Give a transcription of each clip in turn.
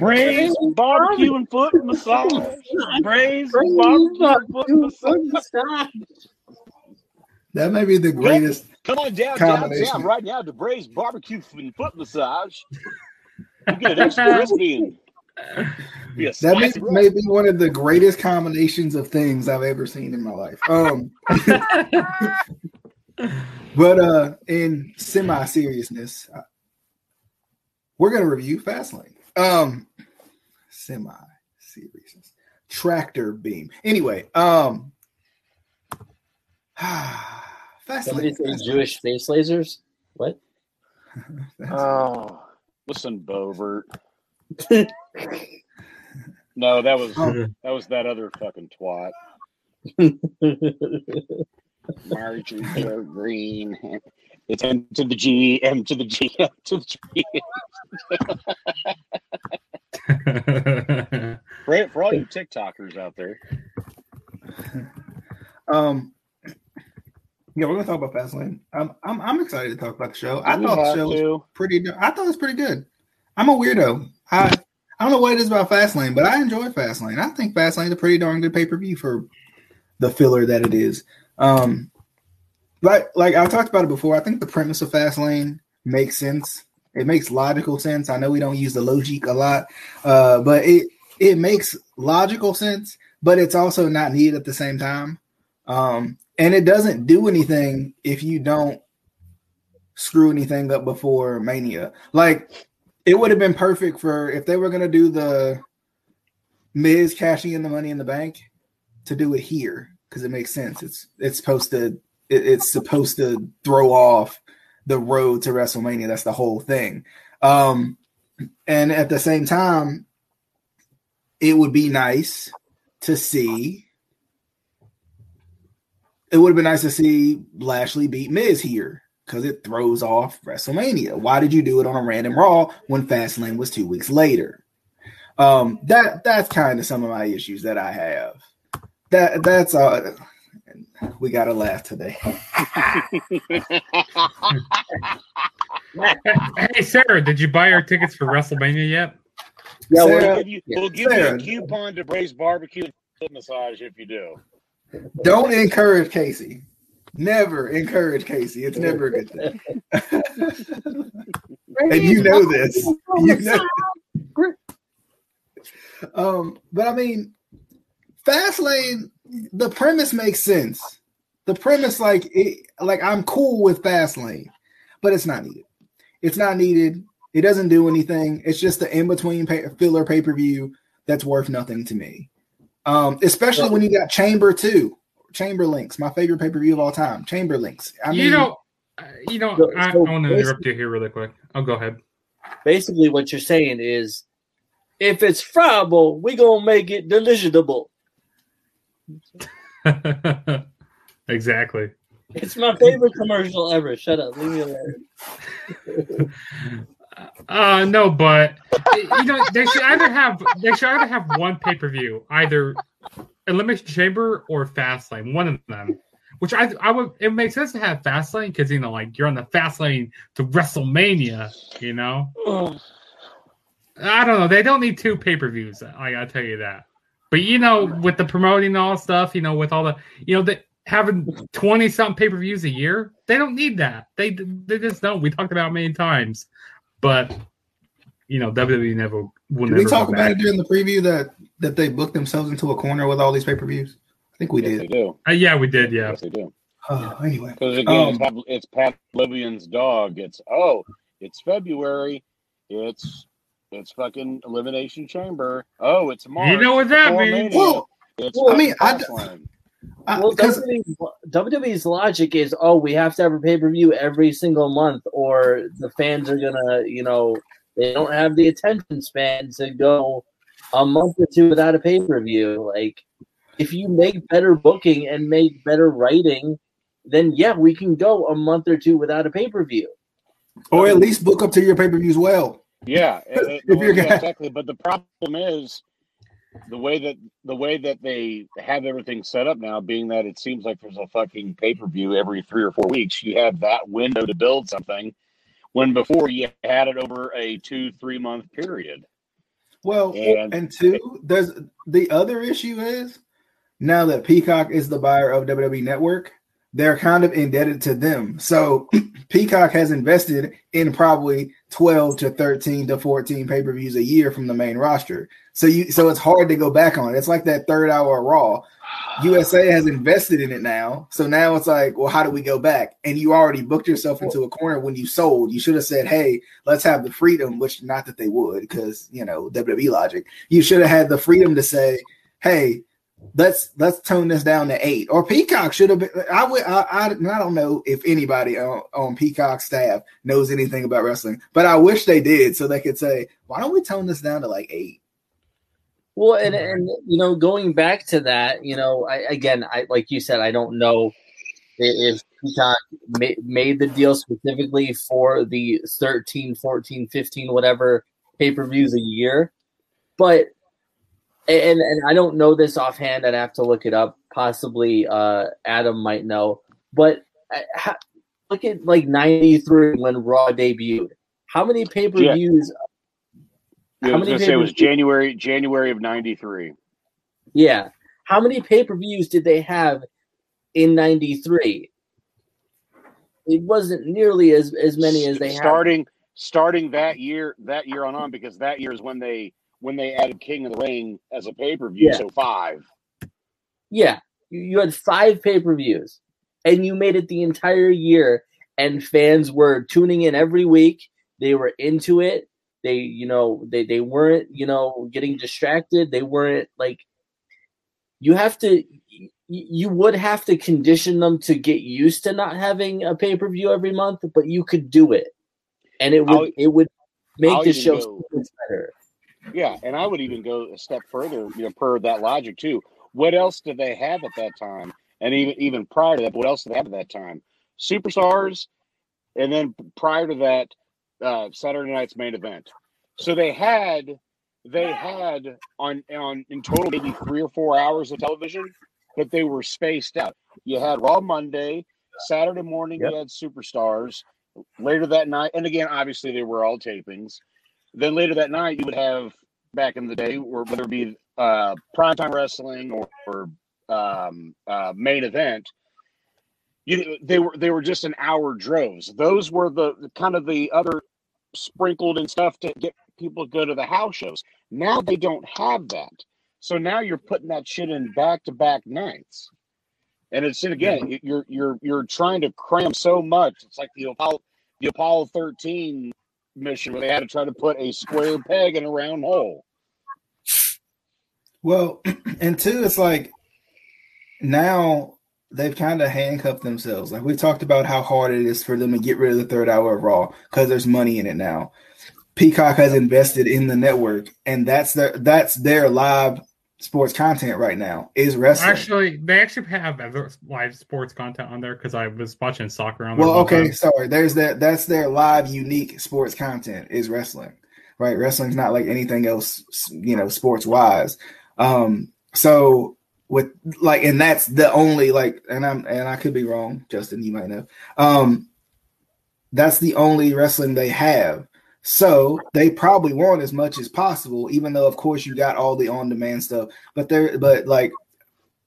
Braised barbecue and foot massage. Braised barbecue and foot massage. That may be the greatest. Come on down Combination. downtown right now to Braised barbecue and foot massage. You get extra and be That may, may be one of the greatest combinations of things I've ever seen in my life. Um, but uh, in semi seriousness, we're gonna review Fastlane. Um, semi seriousness, tractor beam. Anyway, um, Somebody Fastlane. say Fastlane. Jewish face lasers. What? Oh, listen, Boebert. No, that was Oh. that was that other fucking twat, Marjorie Taylor Greene. It's M to the G, M to the G, M to the G. For, for all you TikTokers out there, Um, yeah, we're gonna talk about Fastlane. I'm I'm I'm excited to talk about the show. I We thought the have show was pretty. I thought it was pretty good. I'm a weirdo. I I don't know what it is about Fastlane, but I enjoy Fastlane. I think Fastlane's a pretty darn good pay per view for the filler that it is. Um, like like I talked about it before. I think the premise of Fastlane makes sense. It makes logical sense. I know we don't use the logic a lot, uh, but it it makes logical sense. But it's also not needed at the same time. Um, and it doesn't do anything if you don't screw anything up before Mania. Like it would have been perfect for if they were gonna do the Miz cashing in the money in the bank to do it here because it makes sense. It's it's supposed to it, it's supposed to throw off the road to WrestleMania. That's the whole thing. Um, and at the same time, it would be nice to see. It would have been nice to see Lashley beat Miz here because it throws off WrestleMania. Why did you do it on a random Raw when Fastlane was two weeks later? Um, that that's kind of some of my issues that I have. That that's uh, we got to laugh today. hey, Sarah, did you buy our tickets for WrestleMania yet? Yeah, we'll give you, we'll give you a coupon to Braised Barbecue and massage if you do. Don't encourage Casey. Never encourage Casey. It's never a good thing. and you know this. You know. Um, but I mean, Fastlane. The premise makes sense. The premise, like, it, like I'm cool with Fastlane, but it's not needed. It's not needed. It doesn't do anything. It's just the in between pay, filler pay per view that's worth nothing to me. Um, especially when you got Chamber too. Chamber Links, my favorite pay per view of all time. Chamber Links. I mean, you know, uh, you know, So- I, so I want to interrupt you here really quick. I'll go ahead. Basically, what you're saying is, if it's friable, we gonna make it deliciousable. exactly. It's my favorite commercial ever. Shut up. Leave me alone. Uh, no, but you know they should either have they should either have one pay per view, either Elimination Chamber or Fastlane, one of them. Which I I would it makes sense to have Fastlane because you know like you're on the fast lane to WrestleMania, you know. I don't know. They don't need two pay per views. I gotta tell you that. But you know, with the promoting and all stuff, you know, with all the you know the having twenty something pay per views a year, they don't need that. They they just don't. We talked about it many times, but you know, WWE never will did never we talk about back. it during the preview that that they booked themselves into a corner with all these pay per views? I think we yes, did. they do. Uh, yeah, we did. Yeah, Yes, they do. Oh, anyway, Because again, Um, it's, Pat, it's Pat Livian's dog. It's oh, it's February. It's it's fucking Elimination Chamber. Oh, it's March. You know what that means. Mania. Well, it's well, I mean, I- Fastlane. I- Well, 'cause- WWE's, WWE's logic is, oh, we have to have a pay per view every single month, or the fans are gonna, you know, they don't have the attention span to go a month or two without a pay per view. Like, if you make better booking and make better writing, then yeah, we can go a month or two without a pay per view. or at least book up to your pay per views well. Yeah, it- it- If well, yeah, gonna- exactly. But the problem is the way that the way that they have everything set up now, being that it seems like there's a fucking pay per view every three or four weeks. You have that window to build something, when before you had it over a two three month period. Well, And- and, two, there's the other issue is now that Peacock is the buyer of WWE Network, they're kind of indebted to them. So Peacock has invested in probably 12 to 13 to 14 pay-per-views a year from the main roster. So you so it's hard to go back on. It's like that third hour Raw. USA has invested in it now. So now it's like, well, how do we go back? And you already booked yourself into a corner when you sold. You should have said, hey, let's have the freedom, which not that they would, because you know, WWE logic. You should have had the freedom to say, hey, let's let's tone this down to eight. Or Peacock should have been I would I, I, I don't know if anybody on, on Peacock staff knows anything about wrestling, but I wish they did so they could say, why don't we tone this down to like eight? Well, and and you know, going back to that, you know, I, again, I like you said, I don't know if Peacock ma- made the deal specifically for the 13, 14, 15, whatever pay per views a year, but and and I don't know this offhand. I'd have to look it up. Possibly, uh, Adam might know, but I, ha, look at like '93 when Raw debuted. How many pay per views? Yeah, I How was many gonna say it was January January of '93. Yeah. How many pay per views did they have in '93? It wasn't nearly as as many as they had. starting starting that year that year on on because that year is when they when they added King of the Ring as a pay per view. Yeah. So five. Yeah, you, had five pay per views, and you made it the entire year, and fans were tuning in every week. They were into it. They, you know, they they weren't, you know, getting distracted. They weren't like. You have to. You would have to condition them to get used to not having a pay per view every month, but you could do it, and it would I'll- it would make I'll the show much better. Yeah, and I would even go a step further, you know, per that logic too. What else did they have at that time? And even even prior to that, what else did they have at that time? Superstars, and then prior to that, uh, Saturday night's main event. So they had they had on on in total maybe three or four hours of television, but they were spaced out. You had Raw Monday, Saturday morning Yep. you had Superstars. Later that night, and again, obviously they were all tapings. Then later that night, you would have back in the day, or whether it be uh, primetime wrestling or, or um, uh, main event. You, they were they were just an hour droves. Those were the the kind of the other sprinkled and stuff to get people to go to the house shows. Now they don't have that, so now you're putting that shit in back to back nights, and it's and again you're you're you're trying to cram so much. It's like the Apollo the Apollo thirteen mission where they had to try to put a square peg in a round hole. Well, and two, it's like now they've kind of handcuffed themselves. Like we talked about how hard it is for them to get rid of the third hour of Raw because there's money in it now. Peacock has invested in the network, and that's their that's their live sports content right now is wrestling. Actually, they actually have other live sports content on there because I was watching soccer on well, okay, time. sorry. There's that. That's their live, unique sports content is wrestling, right? Wrestling's not like anything else, you know, sports wise. Um, so with like, and that's the only like, and I'm and I could be wrong, Justin. You might know. Um, that's the only wrestling they have. So they probably want as much as possible, even though of course you got all the on-demand stuff. But there, but like,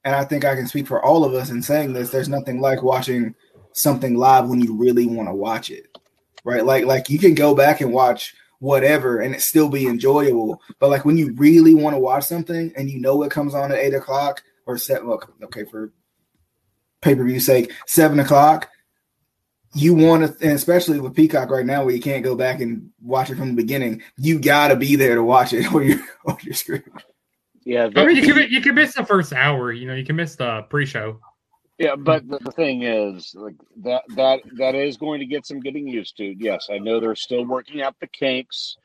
and I think I can speak for all of us in saying this. There's nothing like watching something live when you really want to watch it, right? Like, like you can go back and watch whatever and it still be enjoyable. But like when you really want to watch something and you know it comes on at eight o'clock or seven, look, okay, for pay per view sake, seven o'clock. You want to, and especially with Peacock right now, where you can't go back and watch it from the beginning. You got to be there to watch it, or you're or you're screwed. Yeah, I mean, you the- can you can miss the first hour. You know, you can miss the pre-show. Yeah, but the, the thing is, like that that that is going to get some getting used to. Yes, I know they're still working out the kinks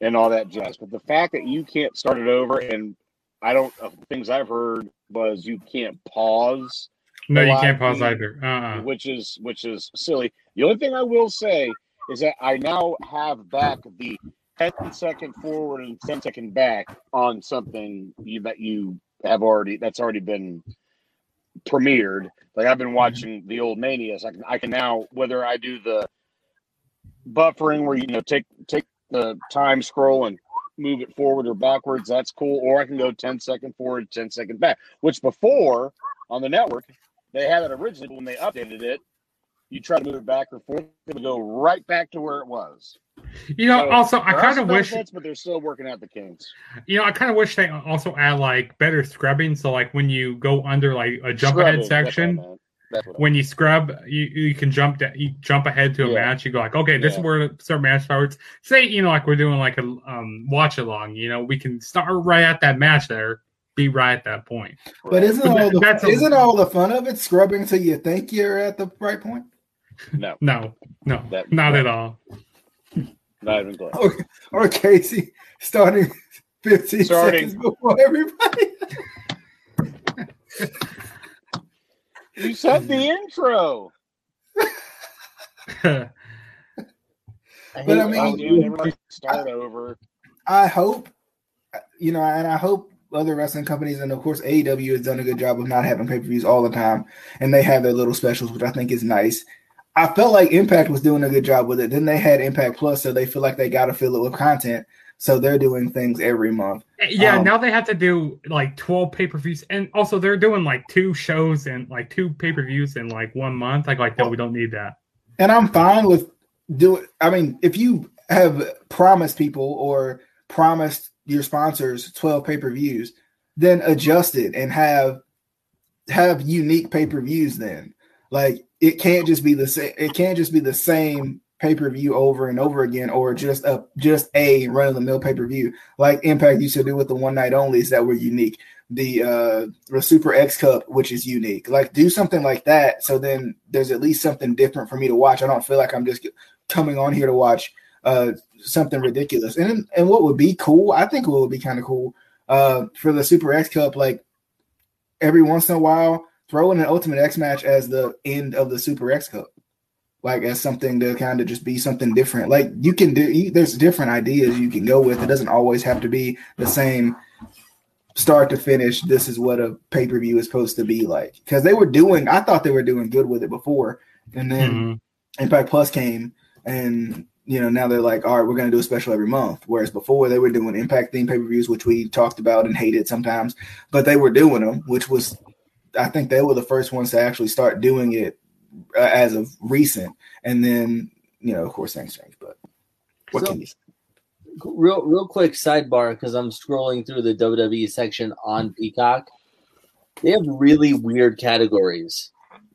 and all that jazz, but the fact that you can't start it over, and I don't uh, things I've heard was you can't pause, No, you can't pause either. Uh-uh. which is which is silly. The only thing I will say is that I now have back the 10 second forward and 10 second back on something you, that you have already that's already been premiered. Like I've been mm-hmm. watching the old Manias. I can I can now whether I do the buffering where you know take take the time scroll and move it forward or backwards, that's cool. Or I can go 10 second forward, 10 second back, which before on the network, they had it originally, but when they updated it, you try to move it back or forth, it would go right back to where it was. You know, So, also I kind of wish but they're still working out the kinks. you know I kind of wish they also add like better scrubbing. So like when you go under like a jump Scrubbing, ahead that's what I section, when you scrub, you, you can jump da- you jump ahead to a Yeah. match. You go like, okay, this Yeah. is where certain start match starts. Say you know like we're doing like a um watch along. You know, we can start right at that match there, be right at that point. But isn't all the That's isn't all the fun of it scrubbing till you think you're at the right point? No, No, no, That- not that- at all. not even close. Or, or Casey starting 15 Starting. seconds before everybody. You said the intro. But I hate- mean- dude, everybody start over. I hope, you know, and I hope other wrestling companies and of course AEW has done a good job of not having pay per views all the time, and they have their little specials, which I think is nice. I felt like Impact was doing a good job with it. Then they had Impact Plus, so they feel like they got to fill it with content. So they're doing things every month. Yeah, Um, now they have to do like 12 pay per views, and also they're doing like two shows and like two pay per views in like one month. Like, like no, we don't need that. And I'm fine with doing. I mean, if you have promised people or promised your sponsors 12 pay per views, then adjust it and have have unique pay per views. Then, like, it can't just be the same. It can't just be the same pay per view over and over again, or just a just a run of the mill pay per view like Impact used to do with the one night onlys that were unique. The uh the Super X Cup, which is unique. Like do something like that, so then there's at least something different for me to watch. I don't feel like I'm just coming on here to watch uh something ridiculous. And and what would be cool, I think what would be kind of cool uh for the Super X Cup, like every once in a while, throw in an Ultimate X match as the end of the Super X Cup. Like as something to kind of just be something different. Like you can do, you, there's different ideas you can go with. It doesn't always have to be the same start to finish. This is what a pay per view is supposed to be like. Because they were doing, I thought they were doing good with it before, and then Mhm. Impact Plus came, and you know now they're like, all right, we're going to do a special every month. Whereas before they were doing Impact theme pay per views, which we talked about and hated sometimes, but they were doing them, which was, I think they were the first ones to actually start doing it uh, as of recent. And then you know, of course, things change. But what So- can you? say? real real quick sidebar because I'm scrolling through the WWE section on Peacock. They have really weird categories.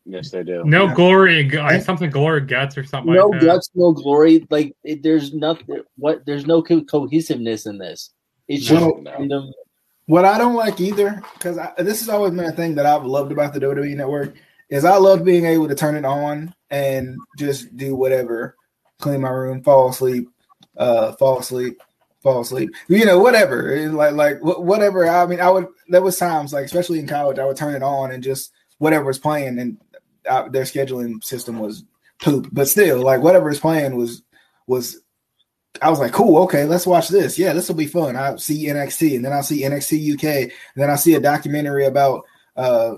Yes, they do. No Yeah. glory, like something glory guts or something No like that. guts, no glory. Like it, there's nothing. What there's no co- cohesiveness in this. It's just Well, random. What I don't like either, because this has always been a thing that I've loved about the WWE Network, is I love being able to turn it on and just do whatever, clean my room, fall asleep, uh, fall asleep, fall asleep, you know, whatever, It's like like wh- whatever. I mean, I would. There was times, like especially in college, I would turn it on and just whatever was playing, and uh, their scheduling system was poop, but still, like whatever is playing was was I was like, cool, okay, let's watch this. Yeah, this will be fun. I see NXT, and then I'll see NXT UK, and then I'll see a documentary about uh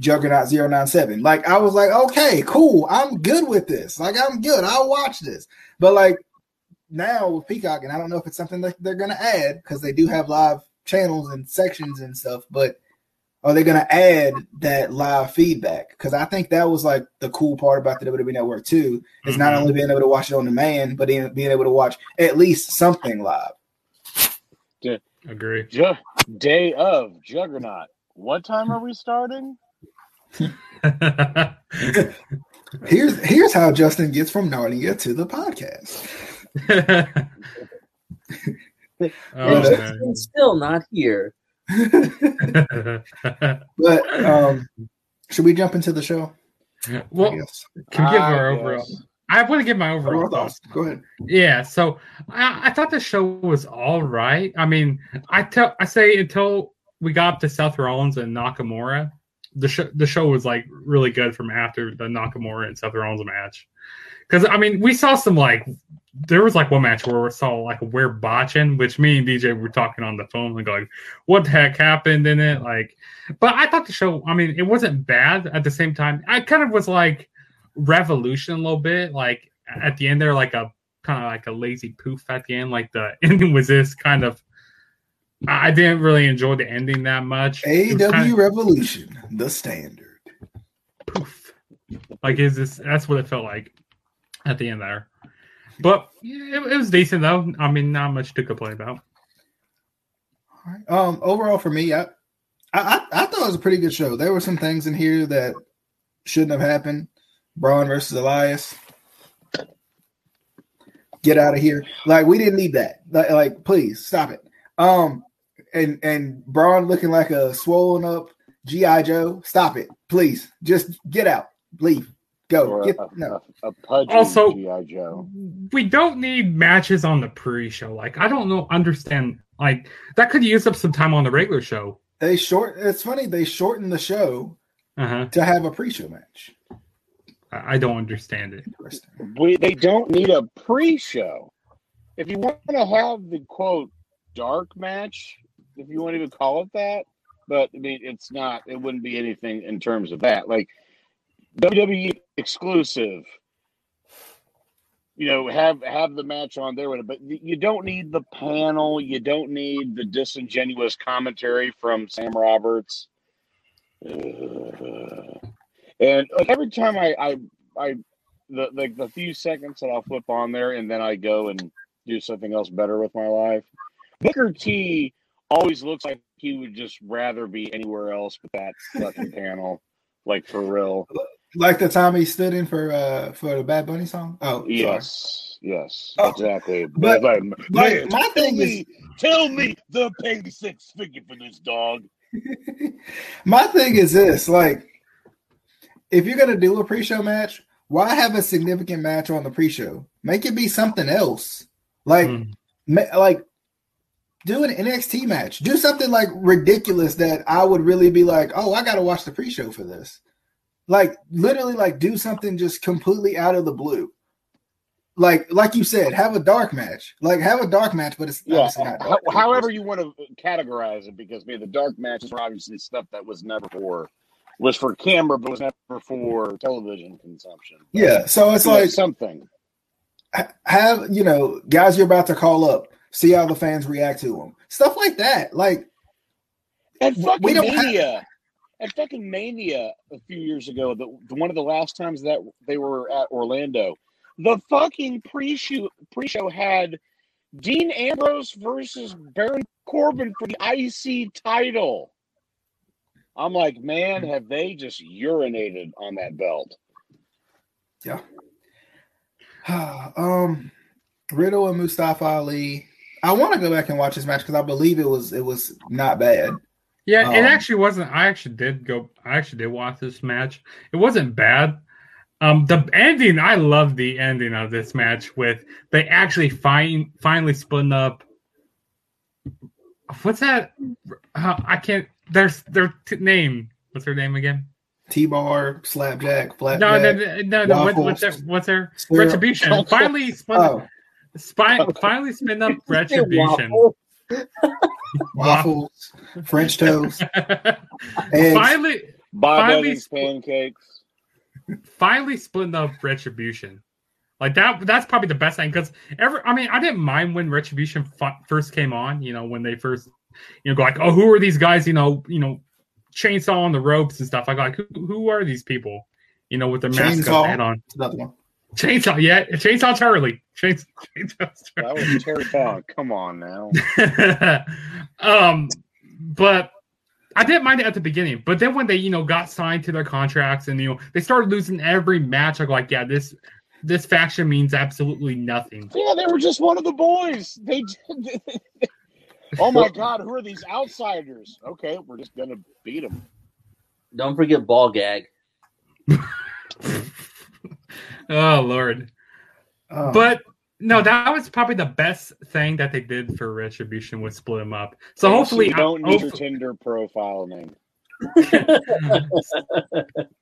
Juggernaut 097. Like, I was like, okay, cool, I'm good with this. Like, I'm good. I'll watch this. But like now with Peacock, and I don't know if it's something that they're gonna add because they do have live channels and sections and stuff, but are they going to add that live feedback? Because I think that was like the cool part about the WWE Network too, is not Mhm. only being able to watch it on demand, but in, being able to watch at least something live. Yeah. Agree. Ju- day of Juggernaut. What time are we starting? Here's here's how Justin gets from Narnia to the podcast. oh, And yeah. Justin's still not here. Man. But um, should we jump into the show? well, can we give I our guess. overall? I want to give my overall Overall thoughts. thoughts. Go ahead. Yeah, so I, I thought the show was all right. I mean, I tell I say until we got up to Seth Rollins and Nakamura, the show the show was like really good from after the Nakamura and Seth Rollins match. Because I mean, we saw some like there was like one match where we saw like we're botching, which me and DJ were talking on the phone and going, "What the heck happened in it?" Like, but I thought the show. I mean, it wasn't bad. At the same time, I kind of was like revolution a little bit. Like at the end there, like a kind of like a lazy poof at the end. Like the ending was this kind of. I didn't really enjoy the ending that much. AW kinda Revolution, the standard. poof. Like is this? That's what it felt like at the end there. But it, it was decent though. I mean, not much to complain about. All right. Um, overall for me, I I I thought it was a pretty good show. There were some things in here that shouldn't have happened. Braun versus Elias. Get out of here. Like we didn't need that. Like, like please stop it. Um and and Braun looking like a swollen up G.I. Joe. Stop it. Please. Just get out. Leave. Go. Or Get a, no. a, a pudgy Also- GI Joe. We don't need matches on the pre-show. Like I don't know, understand. Like that could use up some time on the regular show. They short it's funny, they shorten the show Uh huh. to have a pre-show match. I I don't understand it. We, they don't need a pre-show. If you want to have the quote dark match, if you want to even call it that, but I mean it's not. It wouldn't be anything in terms of that. Like WWE exclusive. You know, have have the match on there, with it, but you don't need the panel. You don't need the disingenuous commentary from Sam Roberts. Uh, and like every time I, I, I, the like the few seconds that I'll flip on there, and then I go and do something else better with my life. Booker T always looks like he would just rather be anywhere else but that fucking panel, like for real. Like the time he stood in for uh for the Bad Bunny song. Oh, sorry. Yes, yes, Oh, exactly. but- like, like, man, my thing me, tell me they'll pay me six figure for this dog. My thing is this: like, if you're gonna do a pre-show match, why have a significant match on the pre-show? Make it be something else. Like, Mm. ma- like, do an NXT match. Do something like ridiculous that I would really be like, oh, I gotta watch the pre-show for this. Like, literally, like, do something just completely out of the blue. Like, like you said, have a dark match. Like, have a dark match, but it's Yeah, not how- dark. however you want to categorize it, because man, the dark matches were obviously stuff that was never for was for camera, but was never for television consumption. Yeah, so it's like something. have you know guys you're about to call up see how the fans react to them stuff like that like we fucking don't have- Mania, at fucking Mania a few years ago, the, the one of the last times that they were at Orlando, the fucking pre-show pre-show had Dean Ambrose versus Baron Corbin for the IC title. I'm like, man, have they just urinated on that belt? Yeah. um riddle and mustafa ali i want to go back and watch this match because i believe it was it was not bad Yeah, it Um, actually wasn't. I actually did go. I actually did watch this match. It wasn't bad. Um, the ending, I love the ending of this match with they actually find finally splitting up. What's that? Uh, I can't. There's their t- name. What's her name again? t-bar slapjack flat No, no, no, no. no what, waffles, what's their what's their retribution? Finally split. oh Spy, finally spin up retribution. Waffle. waffles french toast eggs. finally, Bob Finally Evans pancakes. finally splitting up retribution like that that's probably the best thing because ever i mean i didn't mind when retribution f- first came on you know when they first you know go like oh who are these guys you know you know chainsaw on the ropes and stuff i go like who, who are these people you know with their mask Chainsaw. head on Another one. Chainsaw yeah chainsaw charlie chainsaw, chainsaw That was Terry Funk. Come on now. um, but I didn't mind it at the beginning. But then when they, you know, got signed to their contracts and you know they started losing every match, I go like, yeah, this this faction means absolutely nothing. Yeah, they were just one of the boys. They. oh my God, who are these outsiders? Okay, we're just gonna beat them. Don't forget ball gag. oh Lord. Oh. But no, that was probably the best thing that they did for Retribution was split them up. So hopefully, you don't need your hope- Tinder profile name.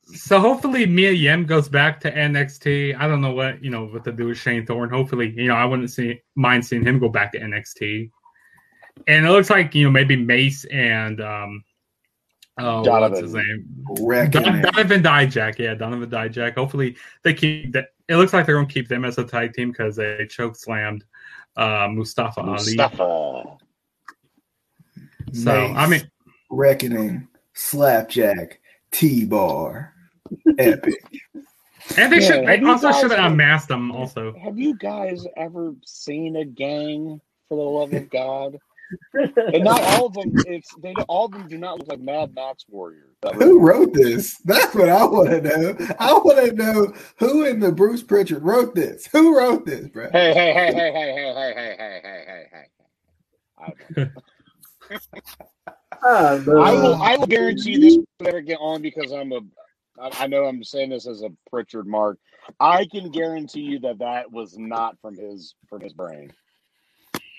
so hopefully Mia Yim goes back to NXT. I don't know what you know what to do with Shane Thorne. Hopefully, you know I wouldn't see mind seeing him go back to NXT. And it looks like you know maybe Mace and um, Oh, Donovan. what's his name? Wrecking Don- it. Donovan Dijak. Yeah, Donovan Dijak. Hopefully they keep that. It looks like they're going to keep them as a tag team because they choke slammed uh, Mustafa Ali. Mustafa. So Mace, I mean, Reckoning, Slapjack, T Bar, Epic. and they Yeah, should. They also should have been- unmasked them. Also, Have you guys ever seen a gang? For the love of God, and not all of them. It's they. All of them do not look like Mad Max warriors. Who wrote this? That's what I want to know. I want to know who in the Bruce Pritchard wrote this. Who wrote this, bro? Hey, hey, hey, hey, hey, hey, hey, hey, hey, hey, hey, hey. I, Ah, but- I will. I will guarantee this will never get on because I'm a. I I know I'm saying this as a Pritchard mark. I can guarantee you that that was not from his from his brain.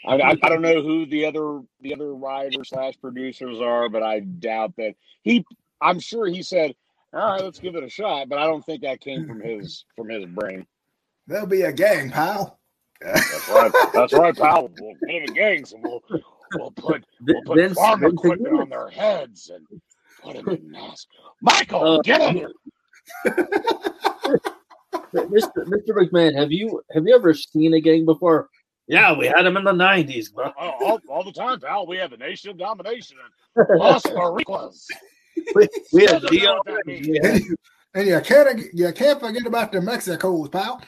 I, I, I don't know who the other the other writers slash producers are, but I doubt that he. I'm sure he said, "All right, let's give it a shot," but I don't think that came from his from his brain. There'll be a gang, pal. That's right. That's right, pal. We'll get a gang, and we'll we'll put we'll put Vince- farm Vince equipment McMahon. on their heads and put them in masks. Michael, Uh, get him. Mr. Mr. McMahon, have you have you ever seen a gang before? Yeah, we had them in the nineties, bro. Oh, all, all the time, pal. We have the nation of domination and Los Boricuas. We, we had Doesn't know what that DRS. means. Yeah. And you, can't you can't forget about the Mexicools, pal.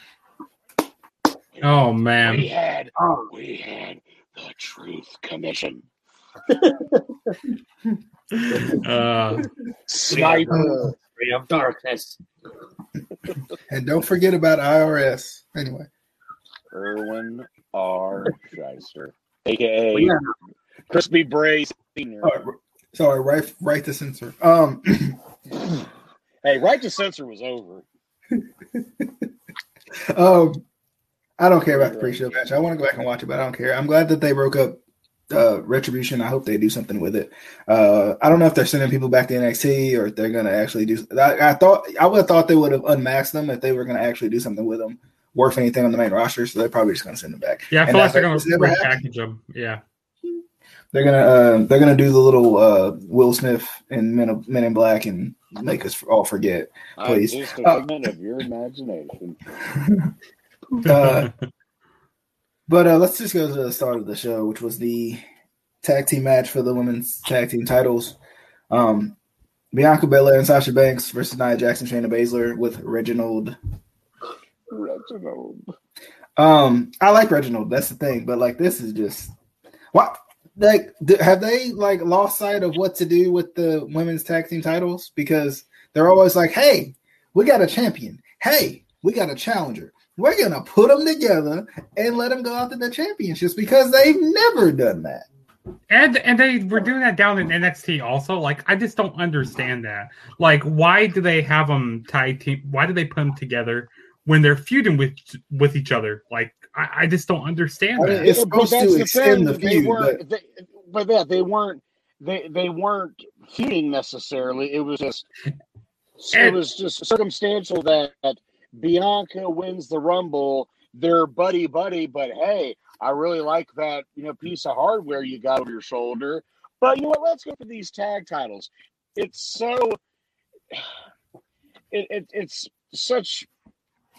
oh man, We man, had Oh, we had the Truth Commission. uh, Sniper. Ray of darkness. And don't forget about IRS. Anyway, Irwin R. Schyster, aka Yeah. Crispy Bray Senior. Right, sorry, right, right to censor. Um, Hey, right to censor was over. um, I don't care about the pre-show match. I want to go back and watch it, but I don't care. I'm glad that they broke up uh, Retribution. I hope they do something with it. Uh, I don't know if they're sending people back to NXT or if they're going to actually do. I, I thought I would have thought they would have unmasked them if they were going to actually do something with them, worth anything on the main roster. So they're probably just going to send them back. yeah, I And feel like they're going to never happened. repackage them. Yeah, They're gonna uh, they're gonna do the little uh, Will Smith and Men, of, Men in Black and make us all forget. Please. I'm just a Uh, figment of your imagination. Uh, but uh, let's just go to the start of the show, which was the tag team match for the women's tag team titles. Um, Bianca Belair and Sasha Banks versus Nia Jackson, Shayna Baszler with Reginald. Reginald. Um, I like Reginald. That's the thing, but like this is just what. Like, have they like lost sight of what to do with the women's tag team titles? Because they're always like, "Hey, we got a champion. Hey, we got a challenger. We're gonna put them together and let them go after the championships." Because they've never done that. and and they were doing that down in NXT also. Like, I just don't understand that. Like, why do they have them tied team? Why do they put them together when they're feuding with with each other? Like, I, I just don't understand I mean, that. It's supposed to extend the thing, feud, They weren't, they, but yeah, they weren't. They they weren't feuding necessarily. It was just. It was just circumstantial that, that Bianca wins the Rumble. They're buddy buddy, but hey, I really like that you know piece of hardware you got over your shoulder. But you know what? Let's go for these tag titles. It's so. It, it it's such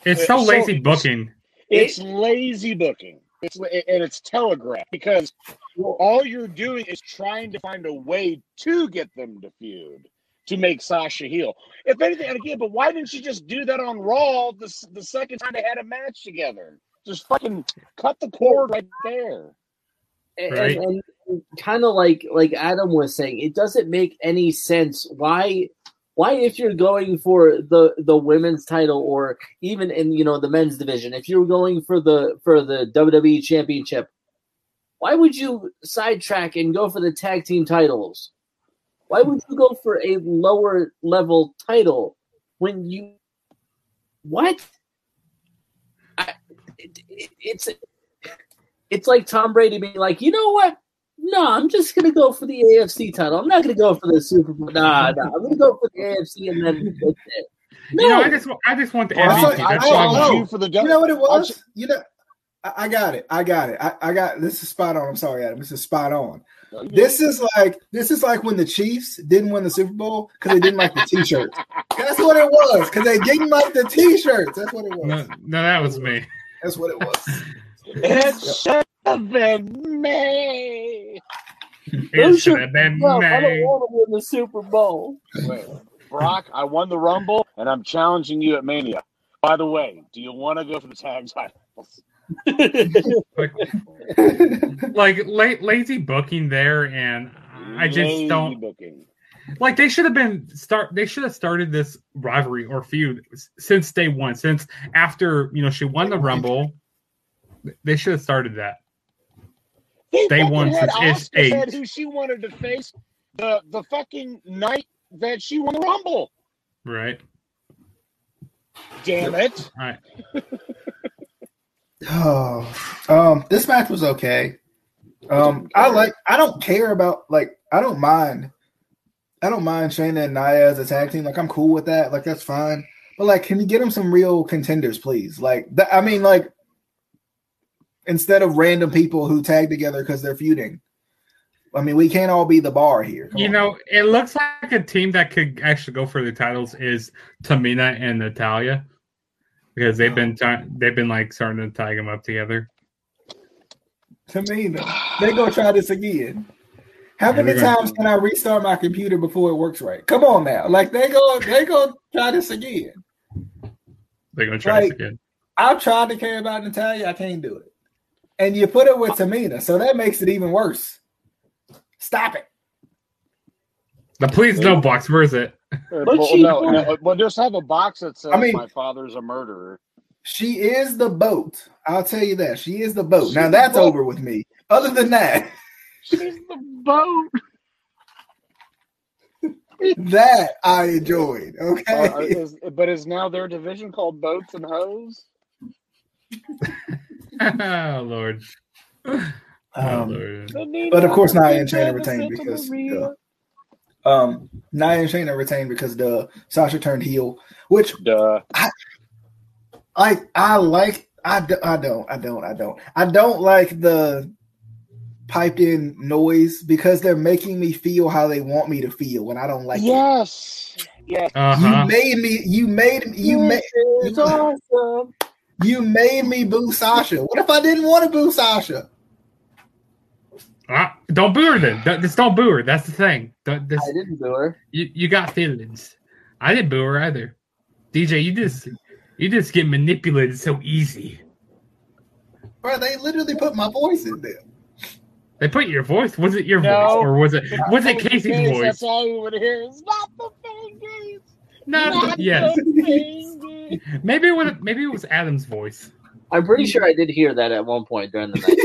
It's uh, so so- lazy booking. it's lazy booking. It's and it's telegraphed because all you're doing is trying to find a way to get them to feud to make Sasha heel. If anything, and again, but why didn't you just do that on Raw the the second time they had a match together? Just fucking cut the cord right there. and, Right. and, kind of like like Adam was saying, it doesn't make any sense why why if you're going for the the women's title or even in you know the men's division, if you're going for the for the WWE championship, why would you sidetrack and go for the tag team titles? Why would you go for a lower level title when you what? I, it, it, it's it's like Tom Brady being like, you know what? No, I'm just gonna go for the AFC title. I'm not gonna go for the Super Bowl. Nah, nah. I'm gonna go for the AFC and then that's it. No, You know, I just I just want the Well, I MVP. thought- That's I- why I- I'm I- you for the You know what it I'll was? You know, I, I got it. I got it. I, I got this is spot on. I'm sorry, Adam. This is spot on. This is like this is like when the Chiefs didn't win the Super Bowl because they didn't like the T-shirts. That's what it was because they didn't like the T-shirts. That's what it was. No, no, that was me. That's what it was. It should have been me. It should have been No, I don't want to win the Super Bowl. Wait, Brock, I won the Rumble, and I'm challenging you at Mania. By the way, do you want to go for the tag titles? Like la- lazy booking there, and I just Lazy don't Booking. like. They should have been start. They should have started this rivalry or feud since day one. Since after you know she won the Rumble, they should have started that. They, They fucking won had since it's said who she wanted to face the the fucking night that she won the Rumble. Right. Damn it! All right. Oh, um, this match was okay. Um, I like. I don't care about like. I don't mind. I don't mind Shayna and Nia as a tag team. Like, I'm cool with that. Like, that's fine. But like, can you get them some real contenders, please? Like, th- I mean, like, instead of random people who tag together because they're feuding. I mean, we can't all be the bar here. Come You on. know, it looks like a team that could actually go for the titles is Tamina and Natalya because they've been they've been like starting to tie them up together. Tamina, they gonna try this again. How many times can I restart my computer before it works right? Come on now, like they go, they go try this again. They're gonna try this again. I've tried to care about Natalya, I can't do it. And you put it with Tamina, so that makes it even worse. Stop it. The please no box. Where is it? Uh, But well, she- no, no, well, just have a box that says I mean- "My father's a murderer." She is the boat. I'll tell you that. She is the boat. Now that's boat. over with me. Other than that, She's the boat. that I enjoyed. Uh, Okay. is, but is now their division called Boats and Hoes? oh Lord. Oh, Um, Lord. But of course, Nia and Shayna retained because uh, um, Nia and Shayna retained because the Sasha turned heel, which Duh. like I like. I, do, I don't. I don't. I don't. I don't like the piped in noise because they're making me feel how they want me to feel, and I don't like yes. Yes. it. Uh-huh. You made me. You made you made It's awesome. You made me boo Sasha. What if I didn't want to boo Sasha? Ah, don't boo her then. Don't- Just don't boo her. That's the thing. Don't, this, I didn't boo her. you, you got feelings. I didn't boo her either. DJ, you just you just get manipulated so easy. Bro, they literally put my voice in there. They put your voice. Was it your No. voice or was it was it Casey's case, voice? That's all you would hear. Is not the fingers. No, Not yes. the fingers. Maybe it was maybe it was Adam's voice. I'm pretty sure I did hear that at one point during the night.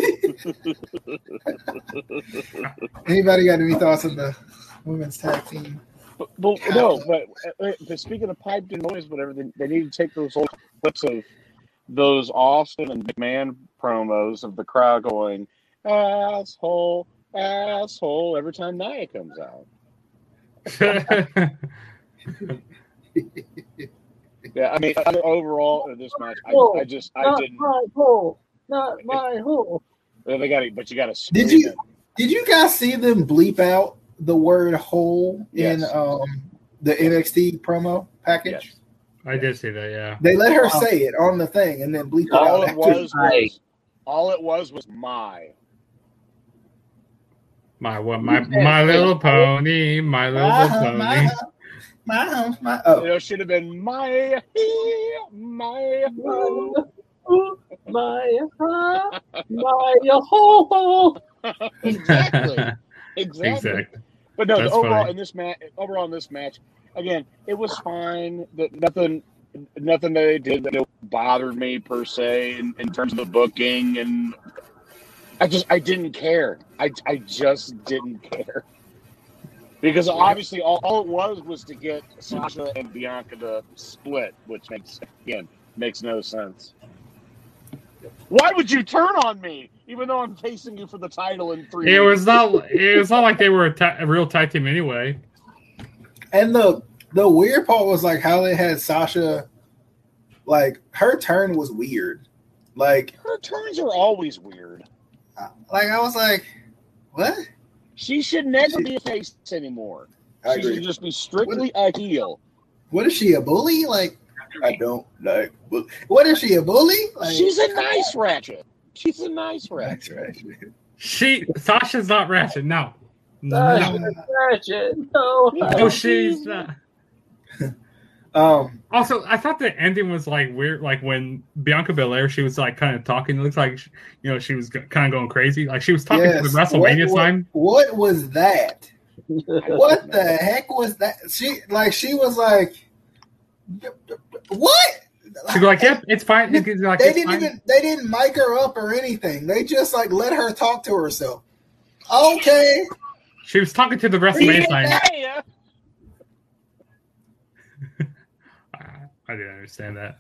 Anybody got any thoughts on the women's tag team? But, but no, but, but speaking of piped in noise, whatever, they, they need to take those old clips of those Austin and McMahon promos of the crowd going asshole, asshole every time Nia comes out. Yeah, I mean, overall in this match, I, I just I not didn't. my hole. Not my hole. Well, They got to, but you got to. Did you- Did you guys see them bleep out the word "hole" in um, the NXT promo package? Yes. I did see that. Yeah. They let her say it on the thing and then bleep it All out. it was was all it was was my. My what? My my little pony. My little My, pony. my, my, my, oh, It should have been my my. My heart, my hole. exactly. Exactly. exactly. But no, That's overall funny. in this match, overall in this match, again, it was fine. That nothing, nothing that they did that bothered me per se in, in terms of the booking, and I just I didn't care. I I just didn't care because obviously all, all it was was to get Sasha and Bianca to split, which makes again makes no sense. Why would you turn on me, even though I'm facing you for the title in three? It weeks? was not. It was not like they were a, ta- a real tag team anyway. and the the weird part was like how they had Sasha, like her turn was weird. Like, Her turns are always weird. like I was like, what? She should never be a face anymore. I she agree. should just be strictly a heel. What is she a bully? Like, I don't like. What is she a bully? Like, She's a nice ratchet. She's a nice ratchet. That's right. She Sasha's not ratchet. No, Sasha. no, Ratchet. No. no, she's uh, not. Um, Also, I thought the ending was like weird. Like when Bianca Belair, she was like kind of talking. It looks like she- you know she was kind of going crazy. Like she was talking yes. to the WrestleMania what, what- sign. What was that? What the heck was that? She like she was like, what? She's like, "Yep, it's fine." It's like, They "It's didn't fine." even they didn't mic her up or anything. They just like let her talk to herself. Okay. She was talking to the WrestleMania sign. I didn't understand that,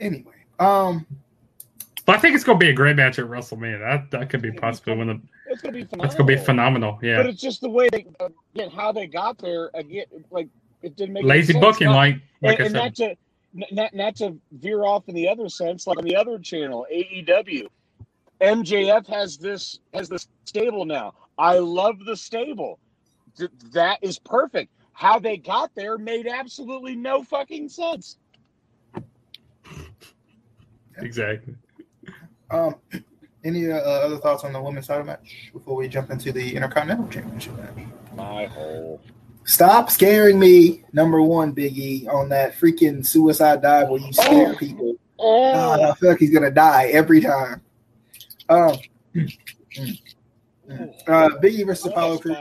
Anyway, um, but I think it's gonna be a great match at WrestleMania. That that could be possibly one of It's gonna be phenomenal. that's gonna be phenomenal. Yeah, but it's just the way they again how they got there. Again, like it didn't make any lazy sense. booking, Not- like like and, I and said. not to not not to veer off in the other sense, like on the other channel, AEW, MJF has this has this stable now. I love the stable. Th- that is perfect. How they got there made absolutely no fucking sense. Exactly. um, any uh, other thoughts on the women's title match before we jump into the Intercontinental Championship match? My whole Stop scaring me, number one, Big E, on that freaking suicide dive where you scare Oh. people. oh, God, I feel like he's gonna die every time. Um, mm, mm. uh, Big E versus Apollo Crews.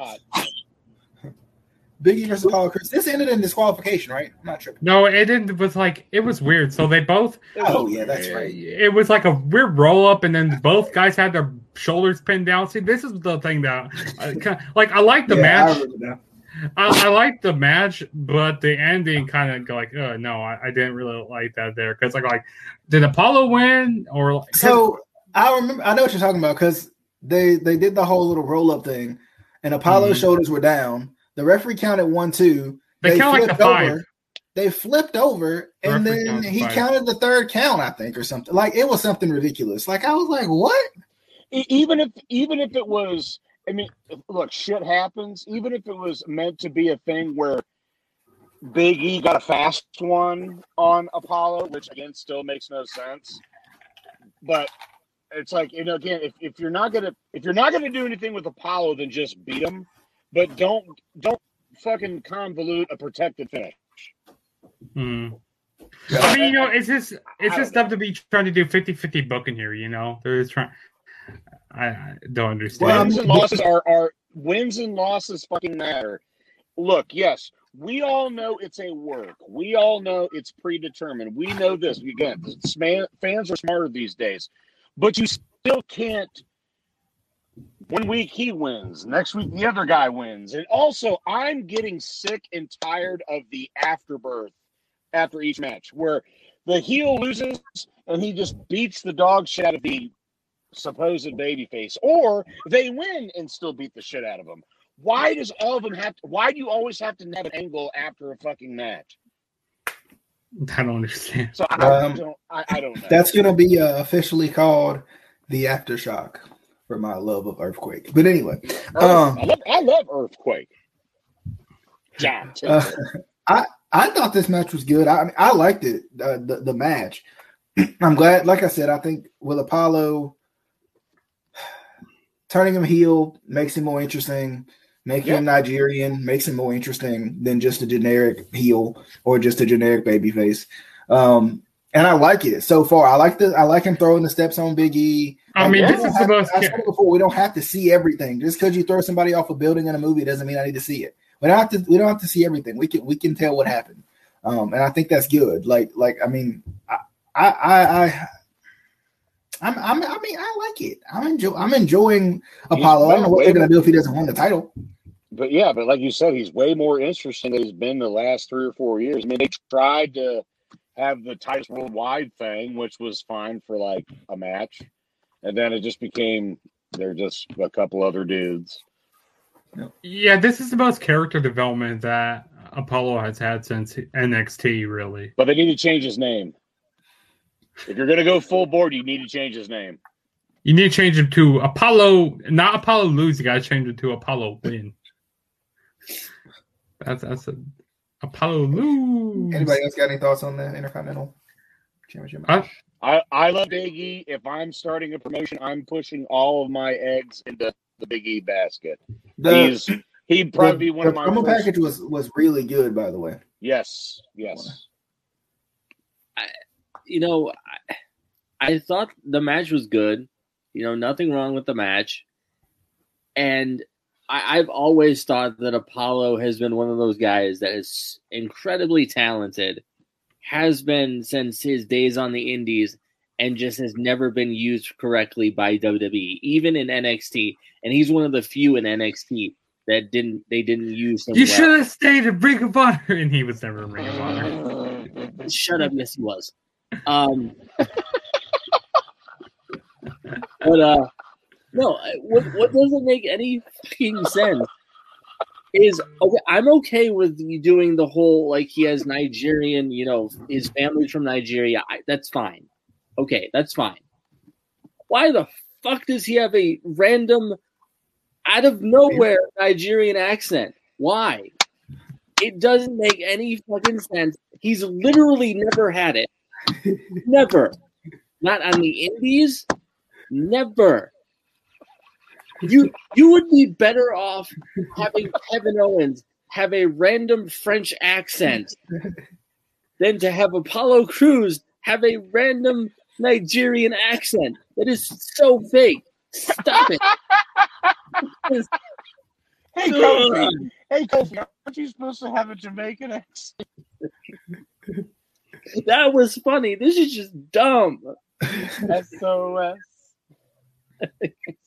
Spot. Big E versus Apollo Crews. This ended in disqualification, right? I'm not tripping. No, it didn't. Was like it was weird. So they both. Oh yeah, that's right. It was like a weird roll up, and then both guys had their shoulders pinned down. See, this is the thing that, I, like, I like the Yeah, match. remember. I, I like the match, but the ending kind of go like, oh no, I, I didn't really like that there because like, like, did Apollo win or like, So I remember. I know what you're talking about because they they did the whole little roll up thing, and Apollo's Mhm. shoulders were down. The referee counted one, two. They count like the flipped five. over. They flipped over, The and referee then he five. counted the third count, I think, or something. Like it was something ridiculous. Like I was like, "What?" Even if even if it was i mean look shit happens even if it was meant to be a thing where big e got a fast one on apollo which again still makes no sense but it's like you know again if, if you're not gonna if you're not gonna do anything with apollo then just beat him but don't don't fucking convolute a protected finish Hmm. I mean, you know, it's just it's just WWE trying to do 50-50 booking here. You know, they're just trying. I, I don't understand. Wins and losses are, are wins and losses fucking matter. Look, yes, we all know it's a work. We all know it's predetermined. We know this. Again, fans are smarter these days, but you still can't. One week he wins, next week the other guy wins, and also I'm getting sick and tired of the afterbirth after each match, where the heel loses and he just beats the dog shit out of the supposed babyface, or they win and still beat the shit out of them. Why does all of them have? To, why do you always have to have an angle after a fucking match? I don't understand. So I, Um, don't. I, I don't know. That's gonna be uh, officially called the aftershock for my love of Earthquake. But anyway, um, I love. I love earthquake. John, Uh, it. I thought this match was good. I I, mean, I liked it. Uh, the the match. I'm glad. Like I said, I think with Apollo turning him heel makes him more interesting. Making him Nigerian makes him more interesting than just a generic heel or just a generic babyface. Um, and I like it so far. I like the I like him throwing the steps on Big E. I mean, we this don't is the have- most. I said before. We don't have to see everything. Just because you throw somebody off a building in a movie doesn't mean I need to see it. We don't have to. We don't have to see everything. We can. We can tell what happened. Um, and I think that's good. Like, like I mean, I, I, I, I I'm, I'm, I mean, I like it. I'm enjoy. I'm enjoying Apollo. I don't know what they're gonna do if he doesn't win the title. But yeah, but like you said, he's way more interesting than he's been the last three or four years. I mean, they tried to have the Titus Worldwide thing, which was fine for like a match, and then it just became they're just a couple other dudes. Yeah, this is the most character development that Apollo has had since NXT. Really, But they need to change his name. If you're gonna go full board, you need to change his name. You need to change him to Apollo, not Apollo lose. You got to change him to Apollo win. That's that's a Apollo lose. Anybody else got any thoughts on the Intercontinental Championship? I- match? I, I love Big E. If I'm starting a promotion, I'm pushing all of my eggs into the Big E basket. The, He's he'd probably be one the of my promo first- package was was really good, by the way. Yes, yes. you know, I, I thought the match was good. You know, nothing wrong with the match. And I, I've always thought that Apollo has been one of those guys that is incredibly talented, has been since his days on the Indies, and just has never been used correctly by WWE, even in NXT. And he's one of the few in NXT that didn't they didn't use him. You well. should have stayed in Ring of Honor, and he was never in Ring of Honor. Shut up. Yes, he was. Um, but uh, no. What what doesn't make any fucking sense is okay. I'm okay with you doing the whole like he has Nigerian. You know, his family's from Nigeria. I, that's fine. Okay, that's fine. Why the fuck does he have a random, out of nowhere Nigerian accent? Why? It doesn't make any fucking sense. He's literally never had it. Never. Not on the Indies. Never. You you would be better off having Kevin Owens have a random French accent than to have Apollo Crews have a random Nigerian accent. That is so fake. Stop it. Hey Kofi, hey Kofi, aren't you supposed to have a Jamaican accent? That was funny. This is just dumb. SOS.